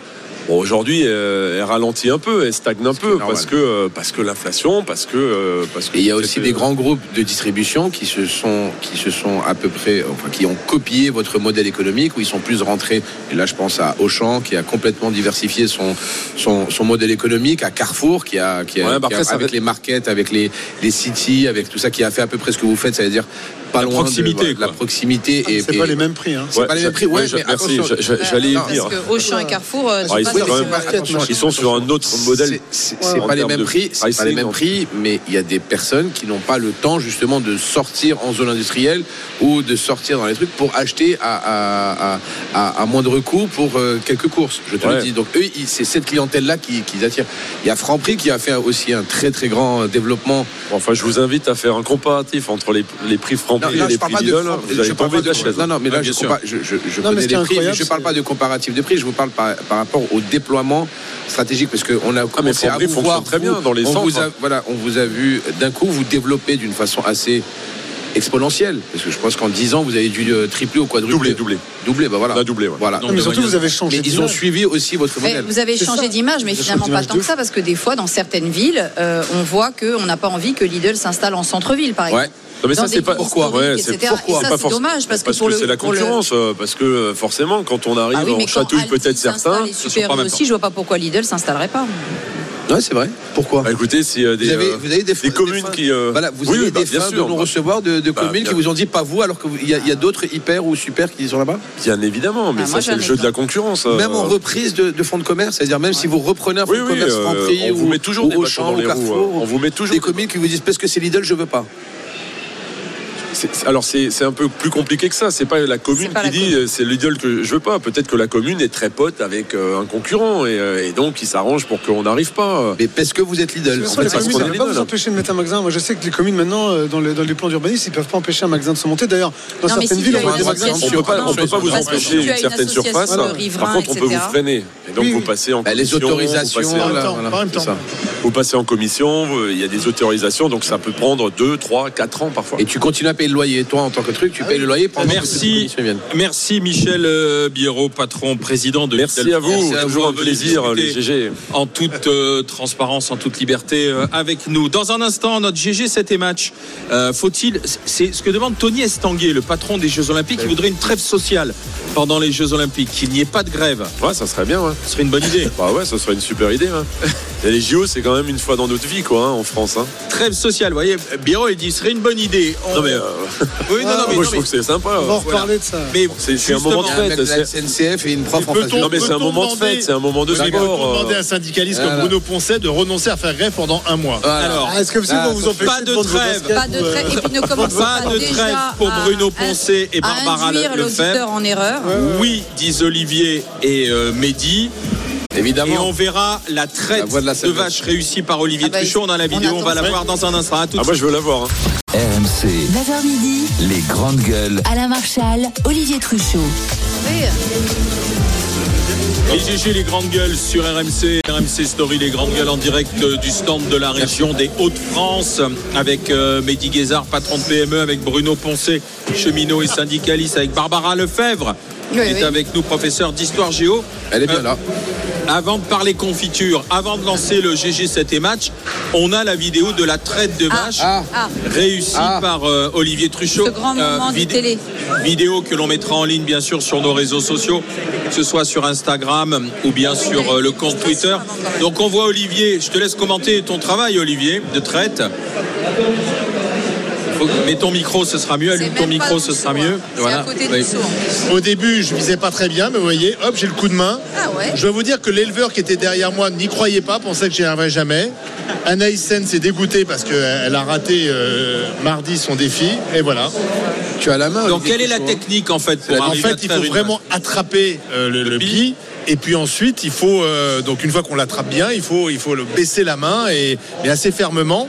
Bon, aujourd'hui, euh, elle ralentit un peu, elle stagne un peu parce que euh, parce que l'inflation, parce que euh, parce que Et il y a aussi des grands groupes de distribution qui se sont, qui se sont à peu près, enfin, qui ont copié votre modèle économique, où ils sont plus rentrés. Et là, je pense à Auchan, qui a complètement diversifié son, son, son modèle économique, à Carrefour, qui a, qui a, Ouais, bah qui a- avec va- les markets, avec les, les cities, avec tout ça, qui a fait à peu près ce que vous faites, ça veut dire pas La loin proximité, de, quoi. la proximité. et C'est pas les mêmes prix. Hein. c'est pas les mêmes prix, ouais, je- mais merci, j'allais y Parce venir. que Auchan et Carrefour, euh, Ah, sont ils sont sur un autre modèle. C'est- pas les mêmes prix, c'est pas les mêmes prix, mais il y a des personnes qui n'ont pas le temps justement de sortir en zone industrielle ou de sortir dans les trucs pour acheter à, à, à, à- à moindre coût pour euh, quelques courses. Je te Ouais. le dis. Donc eux, c'est cette clientèle-là qui, qui les attire. Il y a Franprix qui a fait aussi un très très grand développement. Enfin, je vous invite à faire un comparatif entre les, les prix Non, Et les je parle prix pas de Lidl. Vous allez tomber de la de- chaise. Non, non, mais là, Ah, je, bien sûr. compare- je, je, Non, connais les prix, mais je parle pas de comparatif de prix. Je vous parle par, par rapport au déploiement stratégique, parce qu'on a commencé à vous fonctionne voir très bien dans les on centres. Vous a, voilà, on vous a vu d'un coup vous développer d'une façon assez exponentielle, parce que je pense qu'en 10 ans vous avez dû euh, tripler ou quadrupler. Doublé, doublé. Doublé, bah voilà. On a doublé, ouais. Voilà. Donc, mais surtout, vous avez changé Mais ils ont d'image. suivi aussi votre Mais modèle. vous avez changé d'image, mais finalement pas tant que ça, parce que des fois, dans certaines villes, euh, on voit qu'on n'a pas envie que Lidl s'installe en centre-ville, par exemple. Ouais. Non, mais Dans ça, c'est pas pourquoi. Ouais, c'est etc. pourquoi. Et ça, Pas c'est forc- dommage, parce que parce pour que le- c'est la le- concurrence. euh, Parce que forcément, quand on arrive, Ah oui, on chatouille peut-être certains. Super aussi, je vois pas pourquoi Lidl s'installerait pas. Ouais, c'est vrai. Pourquoi Bah, écoutez, c'est euh, des, vous avez, euh, vous avez des, des communes qui. euh, Voilà, vous oui, avez oui, bah, des bien fins sûr. de non-recevoir de, de Bah, communes bien- qui vous ont dit pas vous, alors qu'il y a, il y a d'autres hyper ou super qui sont là-bas? Bien évidemment, mais Ah, ça, c'est le jeu de la concurrence. euh, Même en reprise de, de fonds de commerce, c'est-à-dire même si vous reprenez un fonds Oui, de oui, commerce euh, Franprix on vous ou, met toujours ou des Auchan ou Carrefour, on vous met toujours des des- communes qui vous disent parce que c'est Lidl, je veux pas. Alors c'est c'est un peu plus compliqué que ça. C'est pas la commune pas qui la dit euh, c'est Lidl que je veux pas. Peut-être que la commune est très pote avec euh, un concurrent et, euh, et donc il s'arrange pour qu'on n'arrive pas. Mais parce que vous êtes toute En fait, ne peuvent pas vous empêcher de mettre un magasin. Moi, je sais que les communes, maintenant, dans les, dans les plans d'urbanisme, ils ne peuvent pas empêcher un magasin de se monter. D'ailleurs, dans Non, certaines si villes, on. On peut pas, on peut pas vous empêcher une une certaine surface. Par contre, on peut vous freiner. Et donc Oui, vous passez en Bah, les commission, autorisations, Vous passez, en commission. Il y a des autorisations, donc ça peut prendre 2, 3, 4 ans parfois. Et tu continues à payer le loyer, toi en tant que truc, tu payes le loyer pendant que toutes les Merci, merci Michel euh, Biérot, patron, président de Merci à vous. À Toujours vous un plaisir, les GG. En toute euh, transparence, en toute liberté euh, avec nous. Dans un instant, notre GG 7 et match. Euh, Faut-il, c'est ce que demande Tony Estanguet, le patron des Jeux Olympiques. Il voudrait une trêve sociale pendant les Jeux Olympiques, qu'il n'y ait pas de grève. Ouais, ça serait bien. Ouais. Ce serait une bonne idée. Bah ouais, ça serait une super idée. hein. Et les JO, c'est quand même une fois dans notre vie, quoi, hein, en France. hein. Trêve sociale, vous voyez. Biérot, il dit, ce serait une bonne idée. On- Non mais, euh, Oui, non, non, mais, moi non, je trouve que c'est sympa. On va en Voilà. reparler de ça. mais, C'est c'est un moment de fête. SNCF et une prof en face. Non mais c'est un moment de fête, c'est un moment de sport. demander à euh. un syndicaliste Voilà. comme Bruno Poncet de renoncer à faire grève pendant un mois Voilà. Alors, Ah, Est-ce que vous Ah, vous empêcher pas de trêve. Pas de euh, trêve. Et puis ne commencez Pas pas de trêve pour Bruno Poncet et Barbara Lefebvre. en erreur. Oui, disent Olivier et euh, Et on verra la traite La voix de la de vache réussie par Olivier Ah bah, Truchot. On a la vidéo, on, va la voir dans un instant. À tout Ah moi je veux la voir. hein. RMC, 9h midi, les grandes gueules. Alain Marchal, Olivier Truchot. Les GG, les grandes gueules sur RMC, RMC Story, les grandes gueules en direct euh, du stand de la région des Hauts-de-France avec euh, Mehdi Guézard, patron de PME, avec Bruno Poncet, cheminot et syndicaliste, avec Barbara Lefebvre, Oui, qui est oui. avec nous, professeur d'histoire géo. Elle est bien Euh, là. Avant de parler confiture, avant de lancer le GG 7 et match, on a la vidéo de la traite de vache Ah. Ah, réussie Ah. par euh, Olivier Truchot. Ce grand moment du télé. Vidéo que l'on mettra en ligne bien sûr sur nos réseaux sociaux, que ce soit sur Instagram ou bien sur euh, le compte Twitter. Donc on voit Olivier, je te laisse commenter ton travail Olivier de traite. Faut- Mets ton micro, ce sera mieux. Allume ton micro, ce sera mieux. hein. Au début, je visais pas très bien, mais vous voyez, hop, j'ai le coup de main. Ah ouais. Je dois vous dire que l'éleveur qui était derrière moi n'y croyait pas, pensait que j'y arriverais jamais. Anaïs Sen s'est dégoûtée parce qu'elle a raté euh, mardi son défi. Et voilà. Tu as la main. Donc quelle est la technique en fait pour En fait, il faut vraiment attraper euh, le, le pli. Et puis ensuite, il faut euh, donc une fois qu'on l'attrape bien, il faut il faut le baisser la main et, et assez fermement.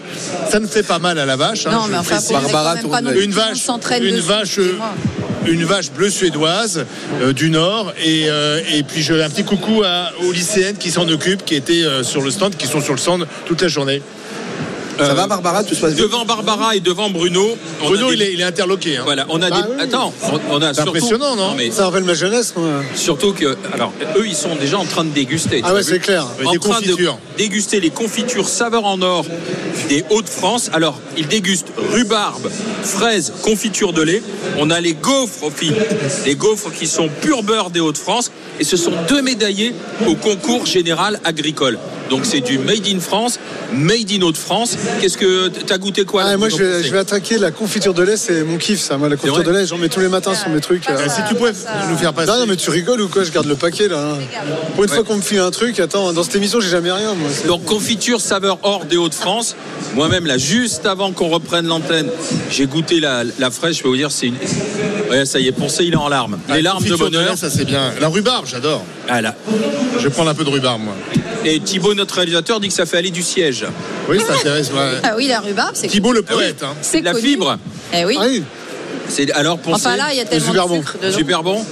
Ça ne fait pas mal à la vache. hein, Non, mais enfin, Barbara une vache, une dessus, vache, excusez-moi. une vache bleue suédoise euh, du Nord et, euh, et puis je, un petit coucou à, aux lycéennes qui s'en occupent, qui étaient euh, sur le stand, qui sont sur le stand toute la journée. Ça Euh, va, Barbara Tout se passe bien Devant Barbara et devant Bruno. on a Bruno, des- il est, il est interloqué. hein. Voilà, on a Bah des. oui. Attends, on, on a C'est surtout- impressionnant, non mais Ça rappelle ma jeunesse, moi. surtout que, alors, eux, ils sont déjà en train de déguster. Ah ouais, vu c'est clair. Avec en des train confitures. de déguster les confitures saveur en or des Hauts-de-France. Alors, ils dégustent rhubarbe, fraises, confiture de lait. On a les gaufres aussi, les gaufres qui sont pur beurre des Hauts-de-France. Et ce sont deux médaillés au concours général agricole. Donc c'est du Made in France, Made in Hauts-de-France. Qu'est-ce que t'as goûté quoi Ah, moi, je vais, pensez je vais attaquer la confiture de lait, c'est mon kiff, ça. Moi, la confiture de lait, j'en mets tous les matins sur mes trucs. Ah, euh. ça, Si tu pouvais nous faire passer. Non, non, mais tu rigoles ou quoi? Je garde le paquet là. Pour une fois qu'on me file un truc, attends, dans cette émission, j'ai jamais rien. Moi. Donc confiture saveur hors des Hauts-de-France. Moi-même là, juste avant qu'on reprenne l'antenne, j'ai goûté la, la fraîche. Je peux vous dire, c'est une. Ouais, ça y est, Poncé, il est en larmes. Les larmes de bonheur. ça c'est bien. La rhubarbe, j'adore. Ah, là. Je vais prendre un peu de rhubarbe, moi. Et Thibaut, notre réalisateur, dit que ça fait aller du siège. Oui, ça intéresse. ouais. Ah oui, la rhubarbe, c'est Thibaut le poète. hein. c'est La connu. fibre. Eh oui. Ah oui, C'est alors Poncé. Enfin là, il y a tellement super de bon. sucre dedans. Super bon.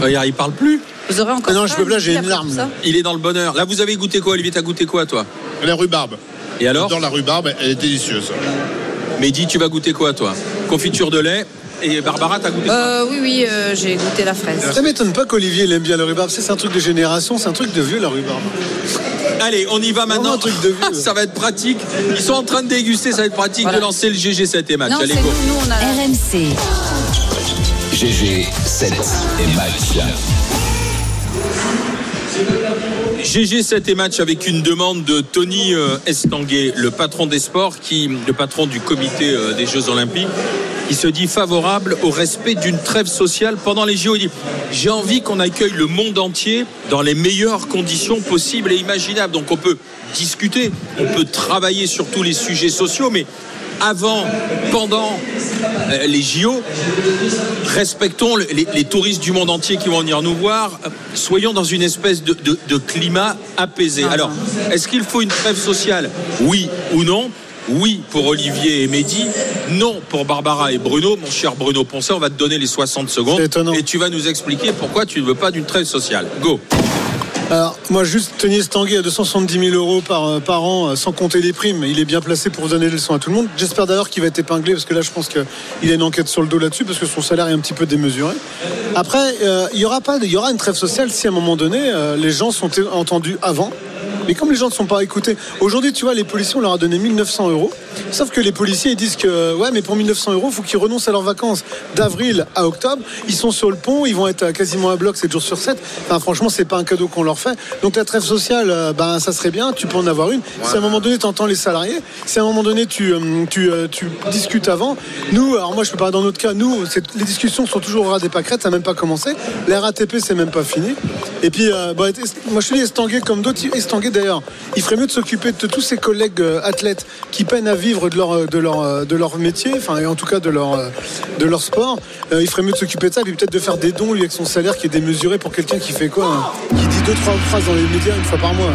Regarde, il parle plus. Vous aurez encore Ah non, je peux pas, j'ai une larme, là. Il est dans le bonheur. Là, vous avez goûté quoi, Olivier? T'as goûté quoi, toi? La rhubarbe. Et alors? Dans la rhubarbe, elle est délicieuse. Mehdi, tu vas goûter quoi, toi? Confiture de lait. Et Barbara, t'as goûté quoi Euh, oui, oui, euh, j'ai goûté la fraise. Ça m'étonne pas qu'Olivier il aime bien le rhubarbe. C'est un truc de génération, c'est un truc de vieux, la rhubarbe. Allez, on y va maintenant. un truc de vieux. ça va être pratique. Ils sont en train de déguster, ça va être pratique Voilà. de lancer le GG7 et match. Non, Allez, go. nous, on a la... RMC, GG 7 et match. GG7 et match avec une demande de Tony euh, Estanguet, le patron des sports, qui, le patron du comité euh, des Jeux Olympiques, qui se dit favorable au respect d'une trêve sociale pendant les JO. J'ai envie qu'on accueille le monde entier dans les meilleures conditions possibles et imaginables. Donc on peut discuter, on peut travailler sur tous les sujets sociaux, mais avant, pendant euh, les JO, respectons le- les, les touristes du monde entier qui vont venir nous voir. Soyons dans une espèce de, de- de climat apaisé. Alors, est-ce qu'il faut une trêve sociale? Oui ou non? Oui pour Olivier et Mehdi, non pour Barbara et Bruno. Mon cher Bruno Poncet, on va te donner les 60 secondes et tu vas nous expliquer pourquoi tu ne veux pas d'une trêve sociale. Go Alors, moi, juste Tony Estanguet à 270 000 euros par, euh, par an, euh, sans compter les primes. Il est bien placé pour donner des leçons à tout le monde. J'espère d'ailleurs qu'il va être épinglé, parce que là, je pense qu'il a une enquête sur le dos là-dessus, parce que son salaire est un petit peu démesuré. Après, euh, il y aura pas, il y aura une trêve sociale si à un moment donné, les gens sont entendus avant. Mais comme les gens ne sont pas écoutés, aujourd'hui, tu vois, les policiers, on leur a donné 1900 euros. Sauf que les policiers, ils disent que, ouais, mais pour 1900 euros, il faut qu'ils renoncent à leurs vacances d'avril à octobre. Ils sont sur le pont, ils vont être quasiment à bloc 7 jours sur 7. Enfin, franchement, c'est pas un cadeau qu'on leur fait. Donc, la trêve sociale, euh, ben, ça serait bien, tu peux en avoir une. Si à un moment donné, tu entends les salariés, si à un moment donné, tu, euh, euh, tu discutes avant. Nous, alors moi, je peux pas dans notre cas, nous, les discussions sont toujours au ras des pâquerettes, ça n'a même pas commencé. La RATP, c'est même pas fini. Et puis, moi, je te dis, Estanguet, comme d'autres, Estanguet d'ailleurs, il ferait mieux de s'occuper de tous ses collègues euh, athlètes qui peinent à vivre de leur, euh, euh, de leur métier, enfin, et en tout cas de leur, sport. Il ferait mieux de s'occuper de ça, et peut-être de faire des dons, avec son salaire qui est démesuré pour quelqu'un qui fait quoi hein, Qui dit deux, trois phrases dans les médias une fois par mois.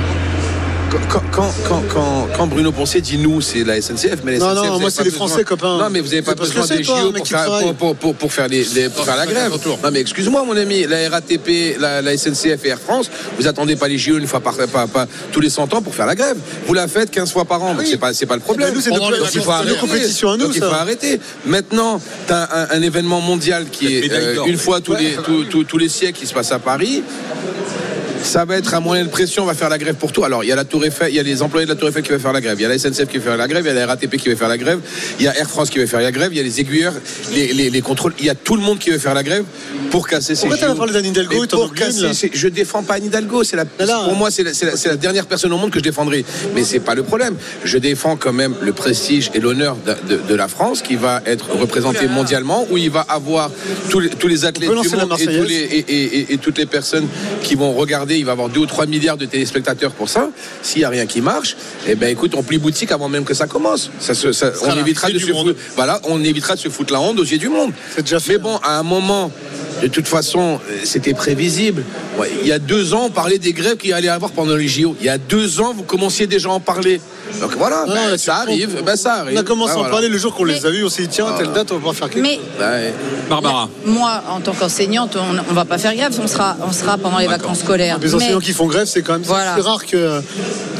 Quand, quand, quand, quand, quand Bruno Poncet dit nous, c'est la SNCF, mais la Non, SNCF, non, vous moi, c'est les Français, copain. Non, mais vous n'avez pas besoin des JO pour faire, la grève. Non, mais excuse-moi, mon ami, la RATP, la, la SNCF et Air France, vous attendez pas les JO une fois par, pas, pas, tous les 100 ans pour faire la grève. Vous la faites 15 fois par an, donc c'est pas, pas le problème. Eh ben, nous, c'est nos- les- donc c'est il faut nos arrêter. compétitions à nous, Donc il faut arrêter. Maintenant, tu as un, événement mondial qui est euh, une fois tous les siècles qui se passe à Paris ça va être un moyen de pression, on va faire la grève pour tout. Alors, il y a la Tour Eiffel, il y a les employés de la Tour Eiffel qui vont faire la grève, il y a la SNCF qui va faire la grève, il y a la RATP qui va faire la grève, il y a Air France qui va faire la grève, il y a les aiguilleurs, les, les- les contrôles, il y a tout le monde qui va faire la grève pour casser ces Pourquoi t'as parlé d'Anne Hidalgo Mais et t'en pour casser ces- Je défends pas Anne Hidalgo, c'est la, Mais là, pour moi, c'est la, dernière personne au monde que je défendrai. Mais c'est pas le problème. Je défends quand même le prestige et l'honneur de, de- de la France qui va être représenté mondialement, où il va avoir tous les, tous les athlètes du monde et, tous Marseillaise. les- et, et- et- et toutes les personnes qui vont regarder, il va avoir 2 ou 3 milliards de téléspectateurs pour ça. S'il n'y a rien qui marche, eh ben écoute, on plie boutique avant même que ça commence. Ça, ça- on évitera de se foutre, voilà, on évitera de se foutre la honte aux yeux du monde. Déjà. Mais bon, à un moment, de toute façon, euh, c'était prévisible. Ouais, il y a deux ans, on parlait des grèves qu'il allait y avoir pendant les JO. Il y a deux ans, vous commenciez déjà à en parler. Donc voilà, Non, ben, ça arrive, ben, ça arrive. On a commencé Ben, à en voilà. parler le jour qu'on les Mais- a vus. On s'est dit, tiens, telle date, on va pouvoir faire quelque Mais chose. Ouais. Barbara. moi, en tant qu'enseignante, on ne va pas faire grève, on sera, on sera pendant les vacances scolaires. Les Mais- enseignants qui font grève, c'est quand même Voilà. c'est rare que.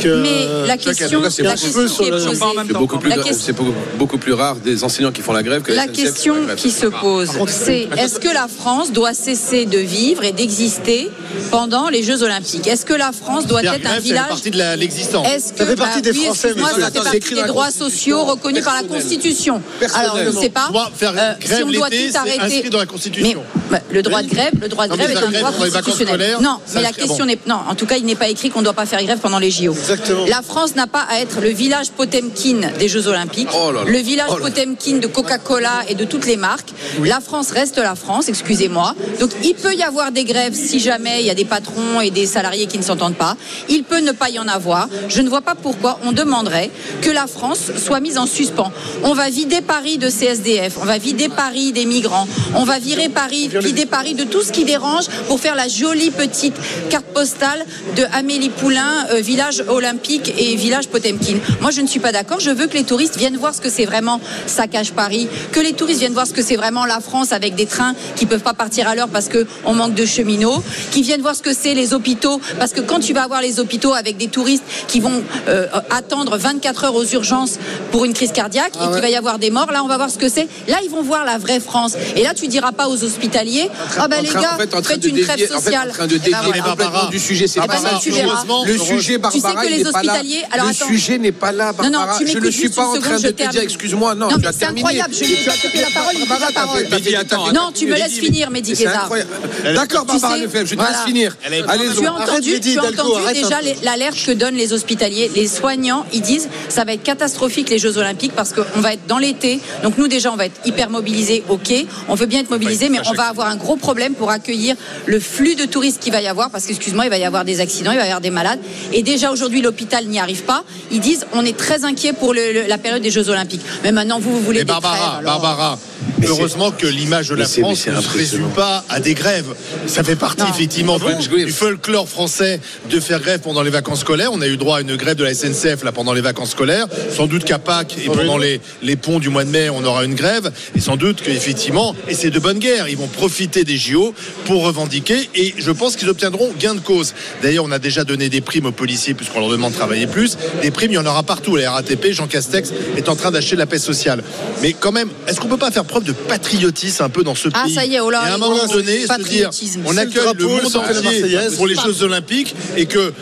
que Mais la question, c'est la beaucoup plus beaucoup, plus, beaucoup, plus rare des enseignants qui font la grève que La SNCF qui font question la grève. qui se pose, c'est est-ce que la France doit cesser de vivre et d'exister pendant les Jeux Olympiques? Est-ce que la France doit être un Grève, ça fait village partie de l'existence. Ça fait partie des Français, Attends, fait c'est des droits sociaux reconnus par la. Constitution. Alors je ne sais pas. Euh, si on doit tout arrêter. inscrit dans la Constitution. Mais, bah, le droit de grève, le droit de Non, mais grève est un droit constitutionnel. Non, mais la question n'est non. En tout cas, il n'est pas écrit qu'on ne doit pas faire grève pendant les JO. Exactement. La France n'a pas à être le village Potemkin des Jeux Olympiques, Oh là là. le village Oh là. Potemkin de Coca-Cola et de toutes les marques. La France reste la France, excusez-moi. Donc il peut y avoir des grèves si jamais il y a des patrons et des salariés qui ne s'entendent pas. Il peut ne pas y en avoir. Je ne vois pas pourquoi on demanderait que la France soit mise en suspens. On va vider Paris de CSDF, on va vider Paris des migrants, on va virer Paris, vider Paris de tout ce qui dérange pour faire la jolie petite carte postale de Amélie Poulain, euh, village olympique et village Potemkin. Moi, je ne suis pas d'accord. Je veux que les touristes viennent voir ce que c'est vraiment saccage Paris, que les touristes viennent voir ce que c'est vraiment la France avec des trains qui peuvent pas partir à l'heure parce que on manque de cheminots, qui viennent voir ce que c'est les hôpitaux, parce que quand tu vas voir les hôpitaux avec des touristes qui vont euh, attendre 24 heures aux urgences pour une crise cardiaque et qu'il va y avoir des morts, là, on va voir ce que c'est. Là, ils vont voir la vraie France. Et là, tu diras pas aux hospitaliers, ah ben En les gars, en fait, en faites de une dévier- en fait, sociale. en train de Eh ben dévier voilà. complètement Barbara. du sujet. C'est Eh ben pas ça, tu verras. Le sujet, Tu sais Barbara, que les hospitaliers- alors, Le attends. sujet n'est pas là, Non, non, Barbara. tu Je ne suis pas en train de te dire, excuse-moi, non, Non, tu as c'est terminé. incroyable, je lui ai Tu as coupé la parole, il Barbara, la parole. fait- fait- attends, Non, fait- tu me laisses finir, Mehdi C'est Guézard. incroyable. D'accord, Barbara Lefebvre, je te laisse finir. Tu as Arrête, entendu, déjà l'alerte que donnent les hospitaliers, les soignants. Ils disent ça va être catastrophique les Jeux Olympiques parce qu'on va être dans l'été. Donc nous déjà on va être hyper mobilisés. Ok, on veut bien être mobilisés, mais on va avoir un gros problème pour accueillir le flux de touristes qu'il va y avoir parce qu'excuse-moi, il va y avoir des accidents, il va y avoir des malades. Et déjà aujourd'hui l'hôpital n'y arrive pas. Ils disent on est très inquiet pour le- le- la période des Jeux Olympiques. Mais maintenant vous vous voulez Et des Barbara, trêves, alors. Barbara, heureusement que l'image de la France ne se résume pas à des grèves. Ça fait partie Non. effectivement du, du folklore français de faire grève pendant les vacances scolaires. On a eu droit à une grève de la SNCF là pendant les vacances scolaires. Sans doute qu'à Pâques et pendant les, les ponts du mois de mai, on aura une grève. Et sans doute qu'effectivement, et c'est de bonne guerre, ils vont profiter des JO pour revendiquer. Et je pense qu'ils obtiendront gain de cause. D'ailleurs, on a déjà donné des primes aux policiers puisqu'on leur demande de travailler plus. Des primes, il y en aura partout. La RATP, Jean Castex est en train d'acheter la paix sociale. Mais quand même, est-ce qu'on peut pas faire preuve de patriotisme un peu dans ce Ah, pays. ça y est, oh là, Et à un moment donné, se dire, on accueille le monde entier pour les Jeux Olympiques et que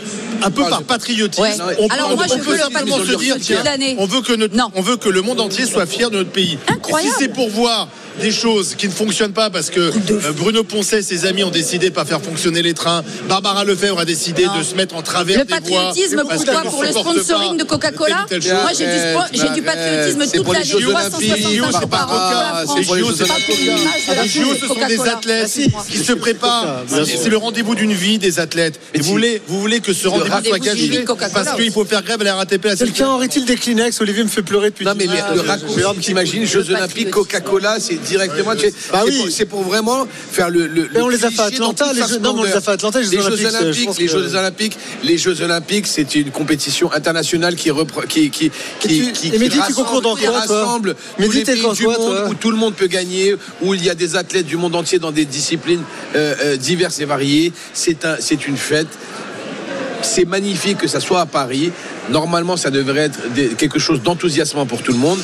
un peu par patriotisme, Ouais. on peut, Alors moi, je veux le simplement se dire tiens, on veut que notre, on veut que le monde entier soit fier de notre pays. Incroyable. Et si c'est pour voir des choses qui ne fonctionnent pas parce que euh, Bruno Poncet et ses amis ont décidé de pas faire fonctionner les trains, Barbara Lefebvre a décidé Non. de se mettre en travers Le des voies. patriotisme, parce pourquoi Pour le sponsoring de Coca-Cola. Moi, j'ai du, du patriotisme toute pour les l'année. Jeux 365 Olympiques, jours par an pour la pour les C'est pas Les JO, ce sont des athlètes qui se préparent. C'est le rendez-vous d'une vie des athlètes. Et voulez, vous voulez que ce rendez-vous soit parce qu'il faut faire grève à la RATP à Quelqu'un aurait-il des Kleenex Olivier me fait pleurer depuis Non mais le raccourci, t'imagines, Jeux Olympiques. Coca-Cola, c'est directement. Bah c'est oui. pour- C'est pour vraiment faire le. le Mais on le les a fait à Atlanta, les Jeux- non, mais on les a splendeur. fait à Atlanta, les Jeux Les Jeux Olympiques, pense les Jeux Olympiques, les Jeux Olympiques, c'est une compétition internationale qui qui qui qui rassemble- tous les pays du quoi, monde où tout le monde peut gagner, où il y a des athlètes du monde entier dans des disciplines euh, euh, diverses et variées. C'est un c'est une fête. C'est magnifique que ça soit à Paris. Normalement, ça devrait être quelque chose d'enthousiasmant pour tout le monde.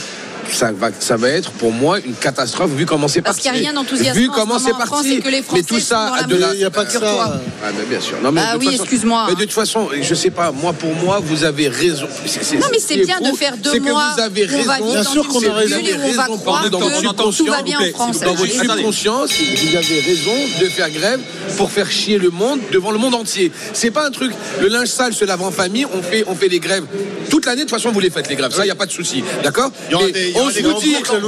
Ça va, ça va être pour moi une catastrophe vu comment c'est Parce parti. qu'il n'y a rien d'enthousiasmant Vu en comment ce c'est France, parti. et que les mais Français tout ça sont dans la de la. Il n'y a pas que ça. Ah, mais bien sûr. Non, mais Bah toute oui, excuse-moi. Mais de toute façon, je sais pas. Moi, pour moi, vous avez raison. C'est- Non, mais ce c'est qui est bien de faire deux c'est que mois vous avez va raison. vivre Bien dans sûr une qu'on a raison. on va Raison, croire pardon, dans votre que tout va bien en France. Dans votre subconscience, vous avez raison de faire grève pour faire chier le monde devant le monde entier. C'est pas un truc. Le linge sale se lave en famille. On fait, on fait les grèves toute l'année. De toute façon, vous les faites les grèves. Ça, il y a pas de souci. D'accord Il y aura Mais des- On vous dit,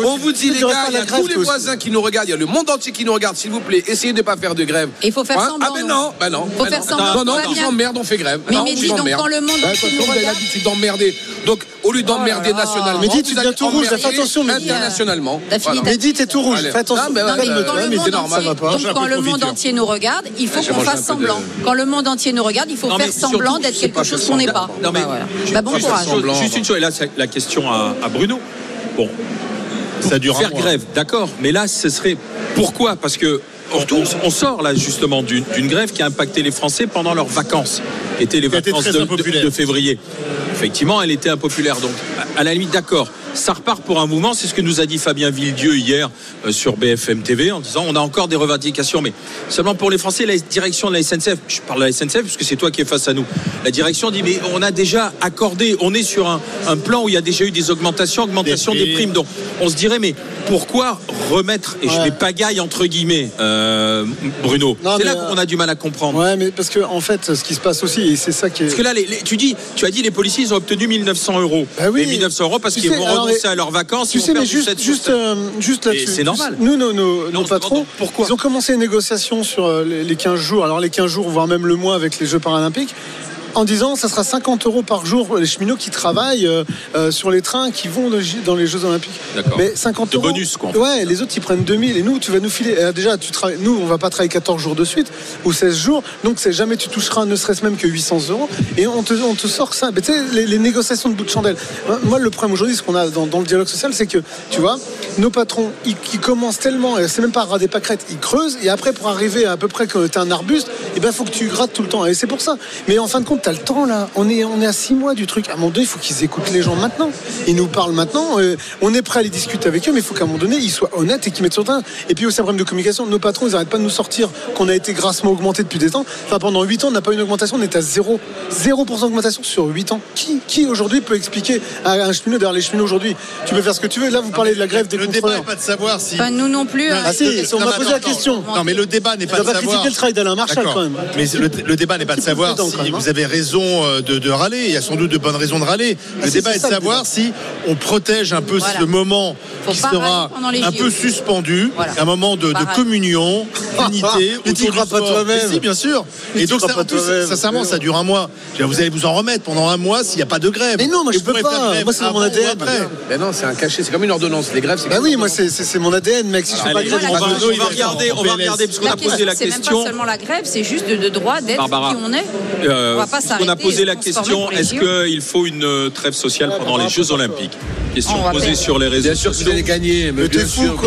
on vous dit les gars, il y a tous les voisins qui nous regardent. Il y a le monde entier qui nous regarde. S'il vous plaît, essayez de pas faire de grève. Et il faut faire Hein semblant, Ah ben non, ben non. Faut ben faire non. semblant, Non, non, on s'emmerde, on fait grève. Mais Mehdi, donc, quand le monde Ouais, entier nous vous avez regarde- l'habitude d'emmerder. Donc, au lieu d'emmerder Oh nationalement, Mehdi, tu deviens tout rouge, fais attention, Mehdi. Internationalement. Mehdi, t'es tout rouge. Fais attention. Non, mais c'est normal. donc quand le de monde entier nous regarde, il faut qu'on fasse semblant. Quand le monde entier nous regarde, il faut Non, faire semblant d'être quelque chose qu'on n'est pas. Non, mais Bah. Bah, bon juste, courage. juste une chose, et là c'est la question à Bruno. Bon, Ça dure un faire mois. grève, d'accord, mais là ce serait pourquoi? Parce que on, sort là justement d'une grève qui a impacté les Français pendant leurs vacances, qui étaient les vacances de, impopulaire. de- de février. Effectivement, elle était impopulaire, donc à la limite, d'accord. Ça repart pour un mouvement. C'est ce que nous a dit Fabien Villedieu hier euh, sur BFM TV en disant on a encore des revendications, mais seulement pour les Français, la direction de la SNCF, je parle de la SNCF puisque c'est toi qui es face à nous. La direction dit mais on a déjà accordé, on est sur un, un plan où il y a déjà eu des augmentations, augmentation Des des, primes. Donc on se dirait mais pourquoi remettre et je Ouais. vais pagaille entre guillemets, euh, Bruno. C'est là euh, qu'on a du mal à comprendre. Ouais, mais parce que en fait, ce qui se passe aussi, et c'est ça qui est. Parce que là, les- les- tu dis, tu as dit, les policiers, ils ont obtenu 1900 euros. Bah oui. Et 1900 euros parce qu'ils vont à leurs vacances. Tu sais, mais juste, 7%. juste, euh, juste là-dessus. c'est normal. Nous, nos, nos, nos patrons, pourquoi. ils ont commencé les négociations sur euh, les, les 15 jours, alors les 15 jours, voire même le mois avec les Jeux paralympiques. En disant, ça sera 50 euros par jour pour les cheminots qui travaillent euh, euh, sur les trains qui vont dans les Jeux Olympiques. Mais 50 De euros. bonus, quoi, en fait. Ouais, les autres, ils prennent 2000. Et nous, tu vas nous filer. euh, déjà, tu travailles. Nous, on va pas travailler 14 jours de suite ou 16 jours. Donc, c'est jamais tu toucheras ne serait-ce même que 800 euros. Et on te, on te sort ça. Mais tu sais, les, les négociations de bout de chandelle. Moi, le problème aujourd'hui, ce qu'on a dans, dans le dialogue social, c'est que, tu vois, nos patrons, ils, ils commencent tellement, et c'est même pas à ras des pâquerettes, ils creusent. Et après, pour arriver à, à peu près que tu un arbuste, il ben, faut que tu grattes tout le temps. Et c'est pour ça. Mais en fin de compte, le temps là. On est, on est à 6 mois du truc. À un moment donné, il faut qu'ils écoutent les gens maintenant. Ils nous parlent maintenant. Euh, on est prêt à les discuter avec eux, mais il faut qu'à un moment donné, ils soient honnêtes et qu'ils mettent sur le terrain. Et puis aussi un problème de communication. Nos patrons, ils n'arrêtent pas de nous sortir qu'on a été grassement augmenté depuis des temps. Enfin, pendant 8 ans, on n'a pas eu une augmentation. On est à 0, 0% d'augmentation sur 8 ans. Qui, qui aujourd'hui peut expliquer à un cheminot, derrière les cheminots aujourd'hui, tu peux faire ce que tu veux. Là, vous parlez de la grève des Le débat n'est pas de savoir si. Enfin, nous non plus. hein, Ah si, on m'a Non, posé la question. Non, mais le débat n'est pas de savoir. critiquer le travail d'Alain D'accord. quand même. Mais le, le débat n'est pas de savoir si même, hein. vous avez raison euh, de, de râler. Il y a sans doute de bonnes raisons de râler. Le Ah, si, débat est de ça, le savoir si on protège un peu Voilà. ce moment Faut qui sera un peu suspendu, Voilà. un moment de, de communion, d'unité. Mais autour crois pas toi-même. Mais Si, bien sûr. Mais Et donc, ça, plus, sincèrement, Mais ça dure un mois. Vous allez vous en remettre pendant un mois s'il n'y a pas de grève. Mais non, moi, Et je peux pas. Moi, c'est mon ADN. Ben non, c'est un cachet, c'est comme une ordonnance. Les grèves, c'est Bah oui, moi c'est mon ADN, mec. Si je fais pas grève, on va, regarder, on va regarder parce qu'on a posé question, la c'est même question. pas seulement la grève, c'est juste de, droit d'être qui on est. Euh, on va pas on s'arrêter. a posé la question est-ce qu'il faut une euh, trêve sociale pendant les Jeux Olympiques? Question posée sur les réseaux Bien sûr que vous sociaux. allez gagner, mais bien fou, sûr.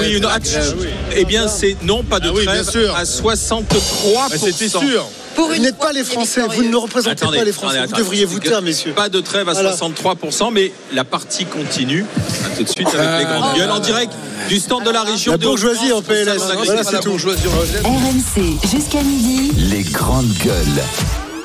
Oui, une grève. Eh bien, c'est non, pas de Ah trêve à 63 Mais C'était sûr. Pour Vous n'êtes pas les Français, vous ne nous représentez Attendez, pas les Français. attendez, Vous devriez vous taire, messieurs. Pas de trêve à Voilà. 63%, mais la partie continue. À tout de suite avec les grandes Ah. gueules en direct du stand de la région La bourgeoisie en PLS. Voilà, c'est tout. bourgeoisie. RMC jusqu'à midi. Les grandes gueules.